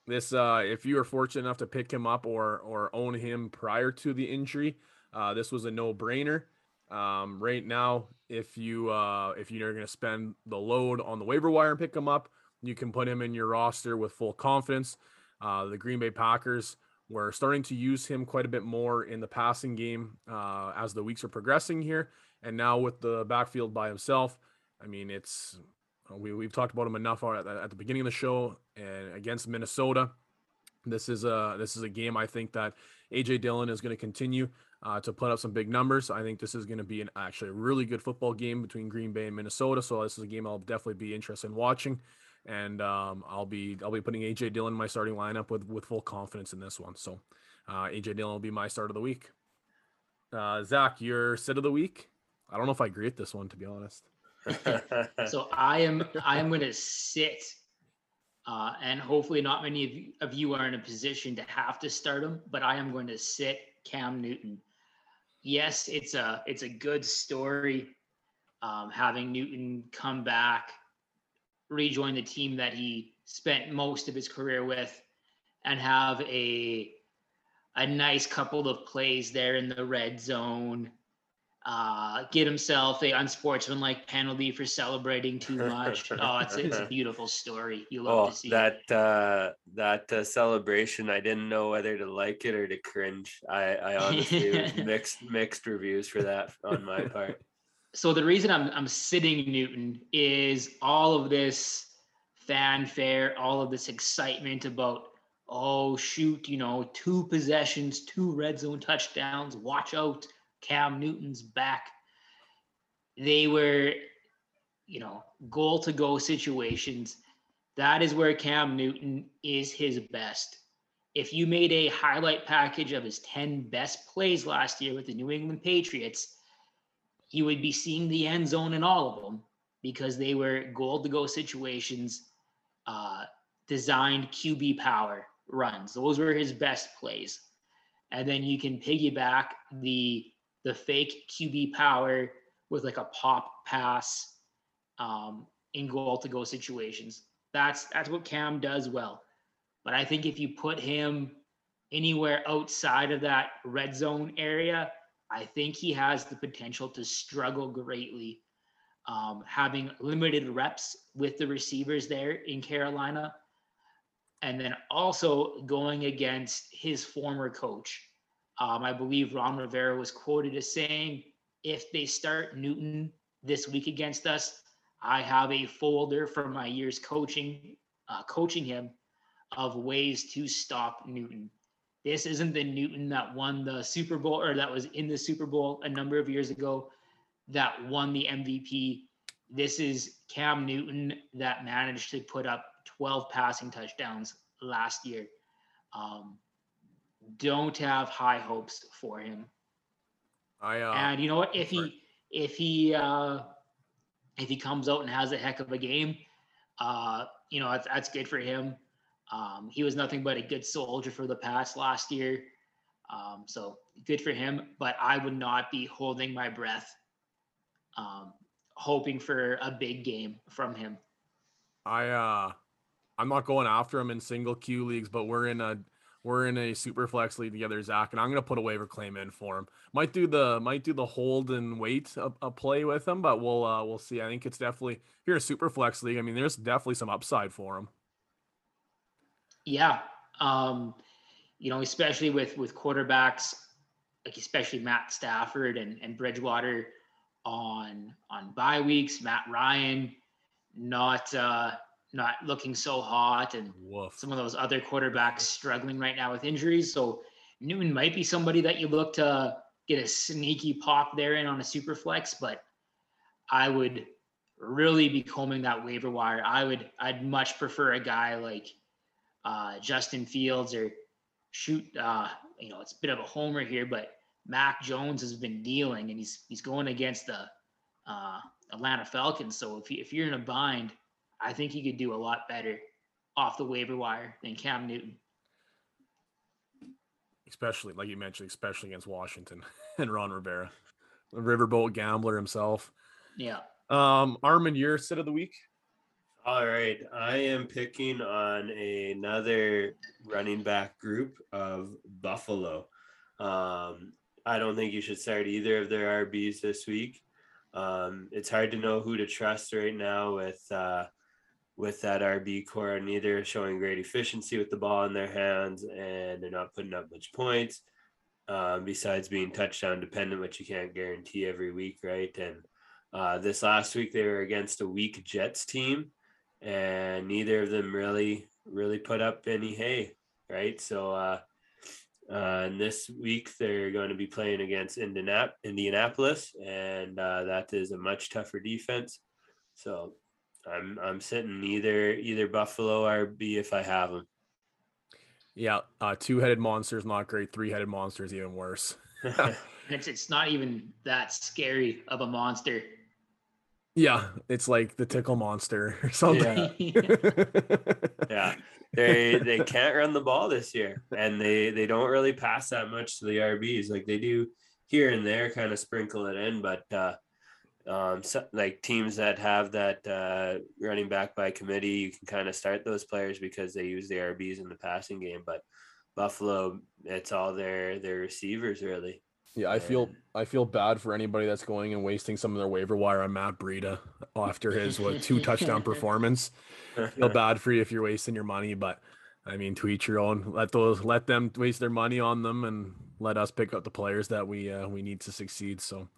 This, uh, if you were fortunate enough to pick him up or or own him prior to the injury, uh, this was a no brainer. Um, right now, if you uh, if you're going to spend the load on the waiver wire and pick him up, you can put him in your roster with full confidence. Uh, the Green Bay Packers were starting to use him quite a bit more in the passing game uh, as the weeks are progressing here, and now with the backfield by himself, I mean it's we, we've talked about him enough at, at the beginning of the show and against Minnesota. This is a this is a game I think that AJ Dillon is going to continue uh, to put up some big numbers. I think this is going to be an actually a really good football game between Green Bay and Minnesota. So this is a game I'll definitely be interested in watching, and um, I'll be I'll be putting AJ Dillon in my starting lineup with with full confidence in this one. So uh, AJ Dillon will be my start of the week. Uh, Zach, your sit of the week. I don't know if I agree with this one to be honest. So I am I am going to sit, uh, and hopefully not many of you, of you are in a position to have to start him, but I am going to sit Cam Newton. Yes, it's a it's a good story, um, having Newton come back, rejoin the team that he spent most of his career with, and have a a nice couple of plays there in the red zone uh, get himself a unsportsmanlike penalty for celebrating too much. oh, it's, it's a beautiful story. You love oh, to see that uh, that uh, celebration. I didn't know whether to like it or to cringe. I, I honestly mixed mixed reviews for that on my part. So the reason I'm I'm sitting Newton is all of this fanfare, all of this excitement about oh shoot, you know, two possessions, two red zone touchdowns, watch out, Cam Newton's back. They were, you know, goal to go situations. That is where Cam Newton is his best. If you made a highlight package of his 10 best plays last year with the New England Patriots, you would be seeing the end zone in all of them because they were goal to go situations, uh, designed QB power runs. Those were his best plays. And then you can piggyback the the fake QB power with like a pop pass um, in goal to go situations. That's that's what Cam does well. But I think if you put him anywhere outside of that red zone area, I think he has the potential to struggle greatly. Um, having limited reps with the receivers there in Carolina, and then also going against his former coach. Um, I believe Ron Rivera was quoted as saying, if they start Newton this week against us, I have a folder from my years coaching, uh, coaching him of ways to stop Newton. This isn't the Newton that won the Super Bowl or that was in the Super Bowl a number of years ago that won the MVP. This is Cam Newton that managed to put up 12 passing touchdowns last year. Um, don't have high hopes for him. I uh, and you know what? If he if he uh, if he comes out and has a heck of a game, uh, you know that's that's good for him. Um, he was nothing but a good soldier for the past last year, um, so good for him. But I would not be holding my breath, um, hoping for a big game from him. I uh I'm not going after him in single Q leagues, but we're in a we're in a super flex league together, Zach, and I'm gonna put a waiver claim in for him. Might do the might do the hold and wait a, a play with him, but we'll uh, we'll see. I think it's definitely if you're a super flex league. I mean, there's definitely some upside for him. Yeah, um, you know, especially with with quarterbacks like especially Matt Stafford and and Bridgewater on on bye weeks. Matt Ryan not uh, not looking so hot, and Woof. some of those other quarterbacks struggling right now with injuries. So Newton might be somebody that you look to get a sneaky pop there in on a super flex, but I would really be combing that waiver wire. I would I'd much prefer a guy like uh, Justin Fields or shoot uh, you know it's a bit of a homer here, but Mac Jones has been dealing and he's he's going against the uh, Atlanta Falcons. So if you, if you're in a bind, I think he could do a lot better off the waiver wire than Cam Newton. Especially, like you mentioned, especially against Washington and Ron Rivera, the riverboat gambler himself. Yeah. Um, Armin, your sit of the week. All right, I am picking on another running back group of Buffalo. Um, I don't think you should start either of their RBs this week. Um, it's hard to know who to trust right now with uh, with that RB corps, neither showing great efficiency with the ball in their hands and they're not putting up much points. Um, besides being touchdown dependent, which you can't guarantee every week, right? And uh, this last week they were against a weak Jets team, and neither of them really really put up any hay, right? So uh, uh, and this week they're going to be playing against Indianapolis, and uh, that is a much tougher defense. So I'm I'm sitting either either Buffalo or B if I have them. Yeah, uh, two-headed monsters not great. Three-headed monsters even worse. it's it's not even that scary of a monster. Yeah, it's like the tickle monster or something. Yeah. yeah. They they can't run the ball this year and they they don't really pass that much to the RBs like they do here and there kind of sprinkle it in but uh um, so, like teams that have that uh, running back by committee, you can kind of start those players because they use the RBs in the passing game. But Buffalo, it's all their their receivers really. Yeah, I feel I feel bad for anybody that's going and wasting some of their waiver wire on Matt Breida after his what two touchdown performance. I feel bad for you if you're wasting your money, but I mean, to each your own. Let those let them waste their money on them, and let us pick up the players that we uh, we need to succeed. So,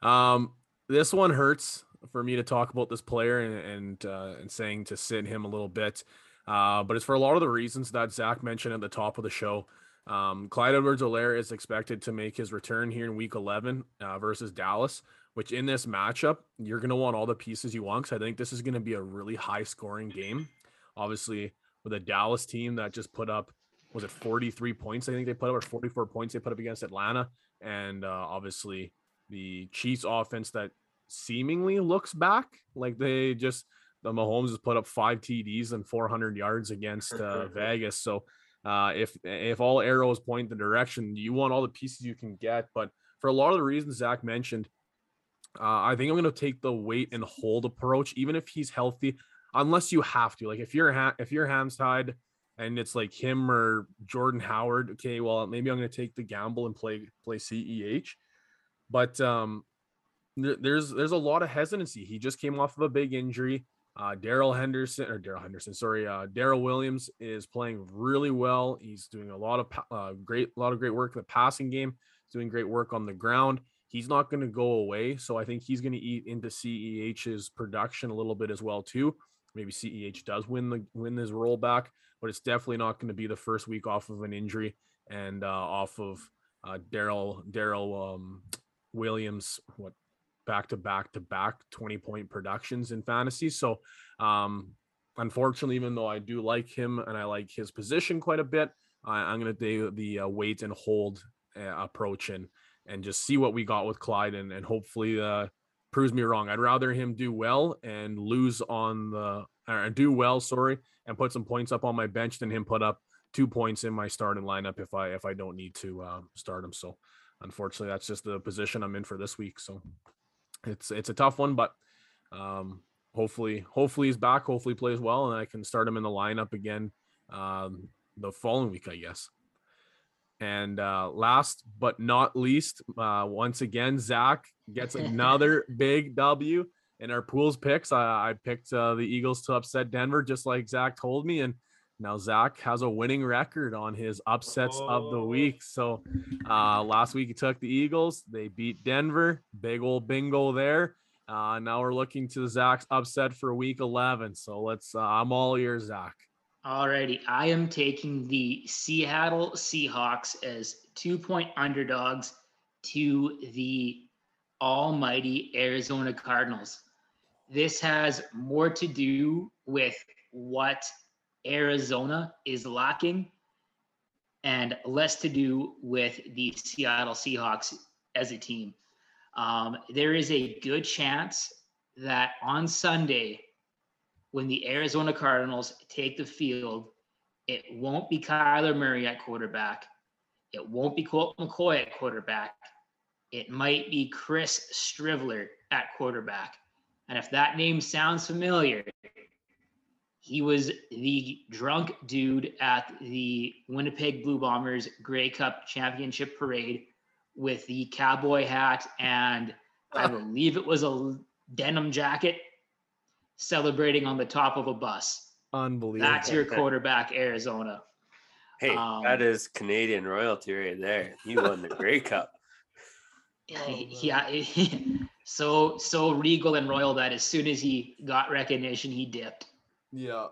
um, this one hurts for me to talk about this player and and, uh, and saying to sit him a little bit. Uh, but it's for a lot of the reasons that Zach mentioned at the top of the show. Um, Clyde Edwards-Helaire is expected to make his return here in week 11 uh, versus Dallas, which in this matchup, you're going to want all the pieces you want. Because I think this is going to be a really high scoring game. Obviously, with a Dallas team that just put up, was it 43 points? I think they put up, or 44 points they put up against Atlanta. And uh, obviously, the Chiefs offense that seemingly looks back like they just, the Mahomes has put up five TDs and 400 yards against uh, Vegas. So, uh, if if all arrows point the direction, you want all the pieces you can get. But for a lot of the reasons Zach mentioned, uh, I think I'm going to take the wait and hold approach, even if he's healthy, unless you have to. Like if you're ha- if your hands tied and it's like him or Jordan Howard, okay, well maybe I'm going to take the gamble and play play Ceh. But um, there's there's a lot of hesitancy. He just came off of a big injury. Uh, Darrell Henderson or Daryl Henderson, sorry, uh, Darrel Williams is playing really well. He's doing a lot of uh, great, a lot of great work in the passing game. He's doing great work on the ground. He's not going to go away, so I think he's going to eat into Ceh's production a little bit as well too. Maybe Ceh does win the win his rollback, but it's definitely not going to be the first week off of an injury and uh, off of uh, Darrel Darrel um, Williams. What back to back to back 20 point productions in fantasy. So, um, unfortunately, even though I do like him and I like his position quite a bit, I, am going to do the uh, wait and hold uh, approach and and just see what we got with Clyde and and hopefully uh, proves me wrong. I'd rather him do well and lose on the or do well, sorry, and put some points up on my bench than him put up two points in my starting lineup if I if I don't need to uh, start him. So unfortunately, that's just the position I'm in for this week. So it's it's a tough one, but um, hopefully hopefully he's back. Hopefully plays well, and I can start him in the lineup again um, the following week, I guess. And uh, last but not least, uh, once again, Zach gets another big W in our pools picks. I, I picked uh, the Eagles to upset Denver, just like Zach told me, and now Zach has a winning record on his upsets oh. of the oh. week. So uh, last week he took the Eagles. They beat Denver. Big old bingo there. Uh, now we're looking to Zach's upset for week 11. So let's, uh, I'm all ears, Zach. Alrighty. I am taking the Seattle Seahawks as two point underdogs to the almighty Arizona Cardinals. This has more to do with what Arizona is lacking and less to do with the Seattle Seahawks as a team. Um, there is a good chance that on Sunday, when the Arizona Cardinals take the field, it won't be Kyler Murray at quarterback. It won't be Colt McCoy at quarterback. It might be Chris Streveler at quarterback. And if that name sounds familiar, he was the drunk dude at the Winnipeg Blue Bombers Grey Cup Championship parade with the cowboy hat and I believe it was a denim jacket celebrating on the top of a bus. Unbelievable. That's your quarterback, Arizona. Hey, um, that is Canadian royalty right there. He won the Grey Cup. Yeah, so so regal and royal that as soon as he got recognition, he dipped. Yeah.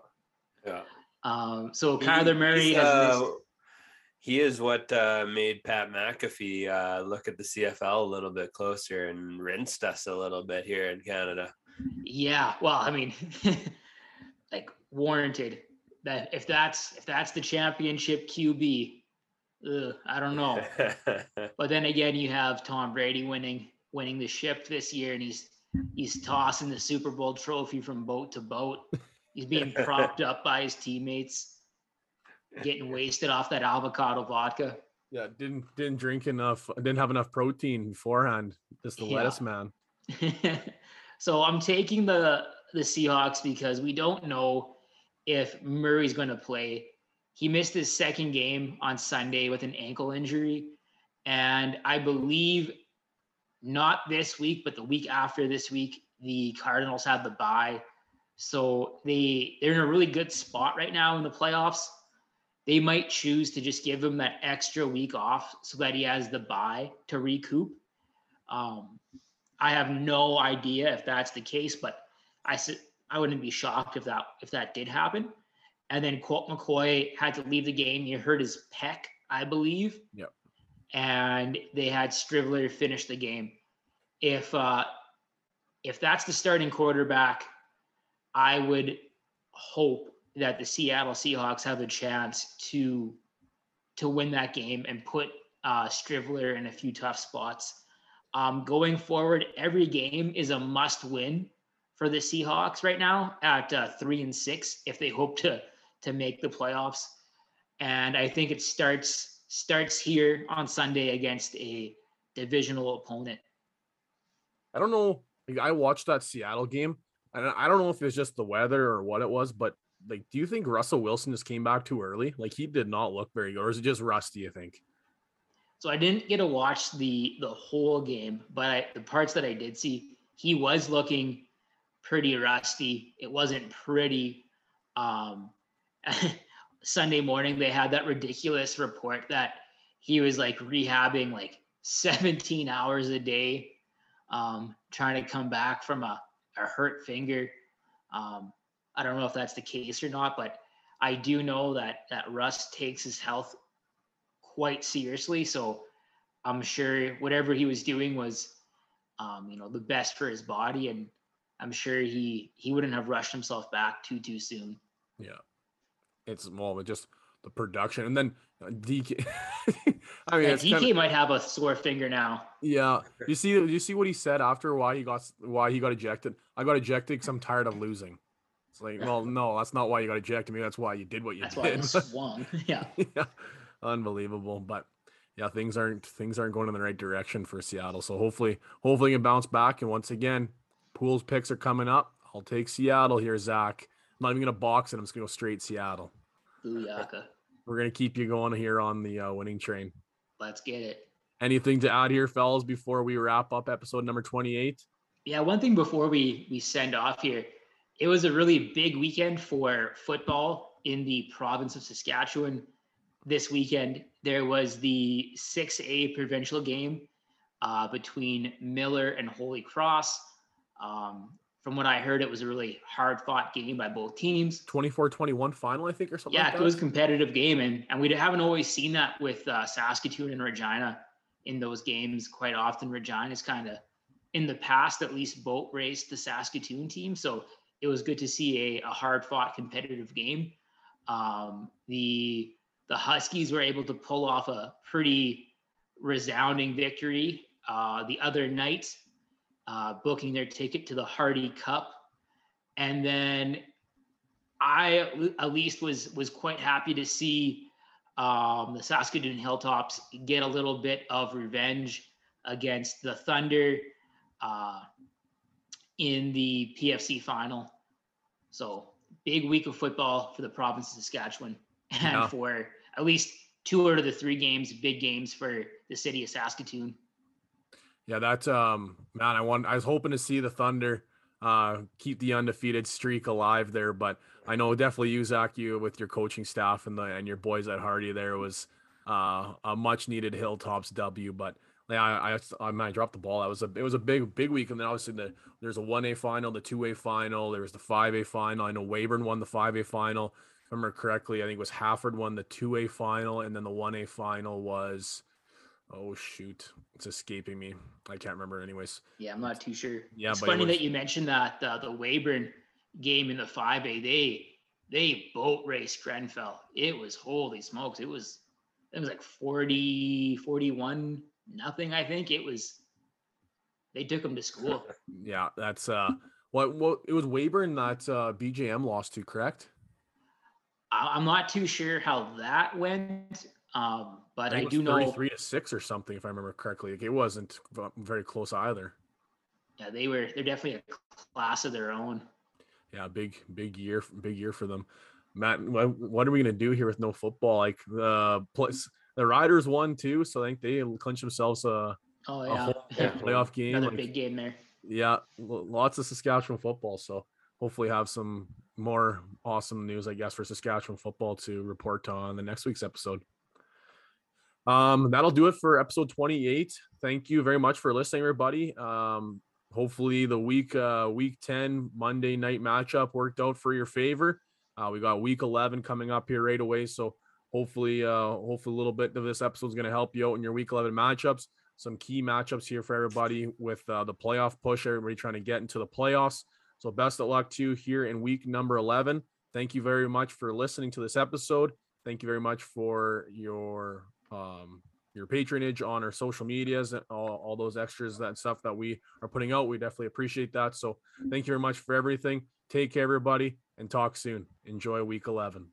Yeah. Um, so Kyler Murray has uh, he is what uh, made Pat McAfee uh, look at the CFL a little bit closer and rinsed us a little bit here in Canada. Yeah, well, I mean, like warranted that if that's if that's the championship QB, ugh, I don't know. but then again, you have Tom Brady winning winning the ship this year, and he's he's tossing the Super Bowl trophy from boat to boat. He's being propped up by his teammates, getting wasted off that avocado vodka. Yeah, didn't didn't drink enough, didn't have enough protein beforehand. Just the yeah. lettuce man. so I'm taking the the Seahawks because we don't know if Murray's going to play. He missed his second game on Sunday with an ankle injury, and I believe not this week, but the week after this week, the Cardinals have the bye. So they they're in a really good spot right now in the playoffs. They might choose to just give him that extra week off so that he has the buy to recoup. Um, I have no idea if that's the case, but I I wouldn't be shocked if that if that did happen. and then Colt McCoy had to leave the game. He hurt his pec, I believe. Yep. And they had Streveler finish the game. If uh, if that's the starting quarterback, I would hope that the Seattle Seahawks have a chance to to win that game and put uh, Streveler in a few tough spots. Um, going forward, every game is a must win for the Seahawks right now at uh, three and six if they hope to to make the playoffs. And I think it starts starts here on Sunday against a divisional opponent. I don't know. I watched that Seattle game, and I don't know if it was just the weather or what it was, but like, do you think Russell Wilson just came back too early? Like, he did not look very good, or is it just rusty? You think? So I didn't get to watch the the whole game, but I, the parts that I did see, he was looking pretty rusty. It wasn't pretty. Um, Sunday morning, they had that ridiculous report that he was like rehabbing like 17 hours a day, um, trying to come back from a, a hurt finger. Um, I don't know if that's the case or not, but I do know that that Russ takes his health quite seriously. So I'm sure whatever he was doing was, um, you know, the best for his body, and I'm sure he he wouldn't have rushed himself back too too soon. Yeah, it's it just the production, and then uh, DK. I mean, yeah, DK kinda, might have a sore finger now. Yeah, you see, you see what he said after why he got why he got ejected. I got ejected because I'm tired of losing. It's like, well, no, that's not why you got ejected. Maybe that's why you did what you that's did. Why you swung. yeah. yeah, unbelievable. But yeah, things aren't things aren't going in the right direction for Seattle. So hopefully, hopefully, you can bounce back. And once again, Pools picks are coming up. I'll take Seattle here, Zach. I'm not even gonna box it. I'm just gonna go straight Seattle. Booyaka. We're gonna keep you going here on the uh, winning train. Let's get it. Anything to add here, fellas, before we wrap up episode number 28? Yeah, one thing before we we send off here. It was a really big weekend for football in the province of Saskatchewan. This weekend, there was the 6A provincial game uh, between Miller and Holy Cross. Um, from what I heard, it was a really hard fought game by both teams. 24 21 final, I think, or something. Yeah, like it was a competitive game. And, and we haven't always seen that with uh, Saskatoon and Regina in those games. Quite often, Regina's kind of, in the past, at least boat raced the Saskatoon team. So it was good to see a, a hard fought competitive game. Um, the the Huskies were able to pull off a pretty resounding victory uh, the other night uh, booking their ticket to the Hardy Cup, and then I at least was was quite happy to see um, the Saskatoon Hilltops get a little bit of revenge against the Thunder uh, in the PFC final. So big week of football for the province of Saskatchewan, and yeah. for at least two out of the three games, big games for the city of Saskatoon. Yeah, that's um man, I want I was hoping to see the Thunder uh keep the undefeated streak alive there, but I know definitely you Zach you with your coaching staff and the and your boys at Hardy there was uh a much needed Hilltops W, but yeah, I, I I might drop the ball. That was a it was a big big week, and then obviously the there's a one A final, the two A final, there was the five A final. I know Weyburn won the five A final. If I remember correctly, I think it was Hafford won the two A final, and then the one A final was Oh shoot, it's escaping me. I can't remember. Anyways. Yeah, I'm not too sure. Yeah, it's funny that you mentioned that uh, the Weyburn game in the five A. They they boat raced Grenfell. It was holy smokes. It was it was like 40, 41, nothing. I think it was. They took them to school. yeah, that's uh, what what it was Weyburn that uh, BJM lost to, correct? I'm not too sure how that went. Um, but I, I do know three to six or something, if I remember correctly. Like it wasn't very close either. Yeah, they were. They're definitely a class of their own. Yeah, big big year, big year for them. Matt, what, are we gonna do here with no football? Like the place, the Riders won too, so I think they clinch themselves a, oh, yeah. a playoff game. Another like, big game there. Yeah, lots of Saskatchewan football. So hopefully have some more awesome news, I guess, for Saskatchewan football to report on the next week's episode. Um, that'll do it for episode 28. Thank you very much for listening, everybody. Um, hopefully the week uh week 10 Monday night matchup worked out for your favor. Uh, we got week 11 coming up here right away. So hopefully, uh, hopefully a little bit of this episode is going to help you out in your week 11 matchups. Some key matchups here for everybody with uh, the playoff push, everybody trying to get into the playoffs. So best of luck to you here in week number 11. Thank you very much for listening to this episode. Thank you very much for your um, your patronage on our social medias and all, all those extras that stuff that we are putting out. We definitely appreciate that. So thank you very much for everything. Take care, everybody, and talk soon. Enjoy week 11.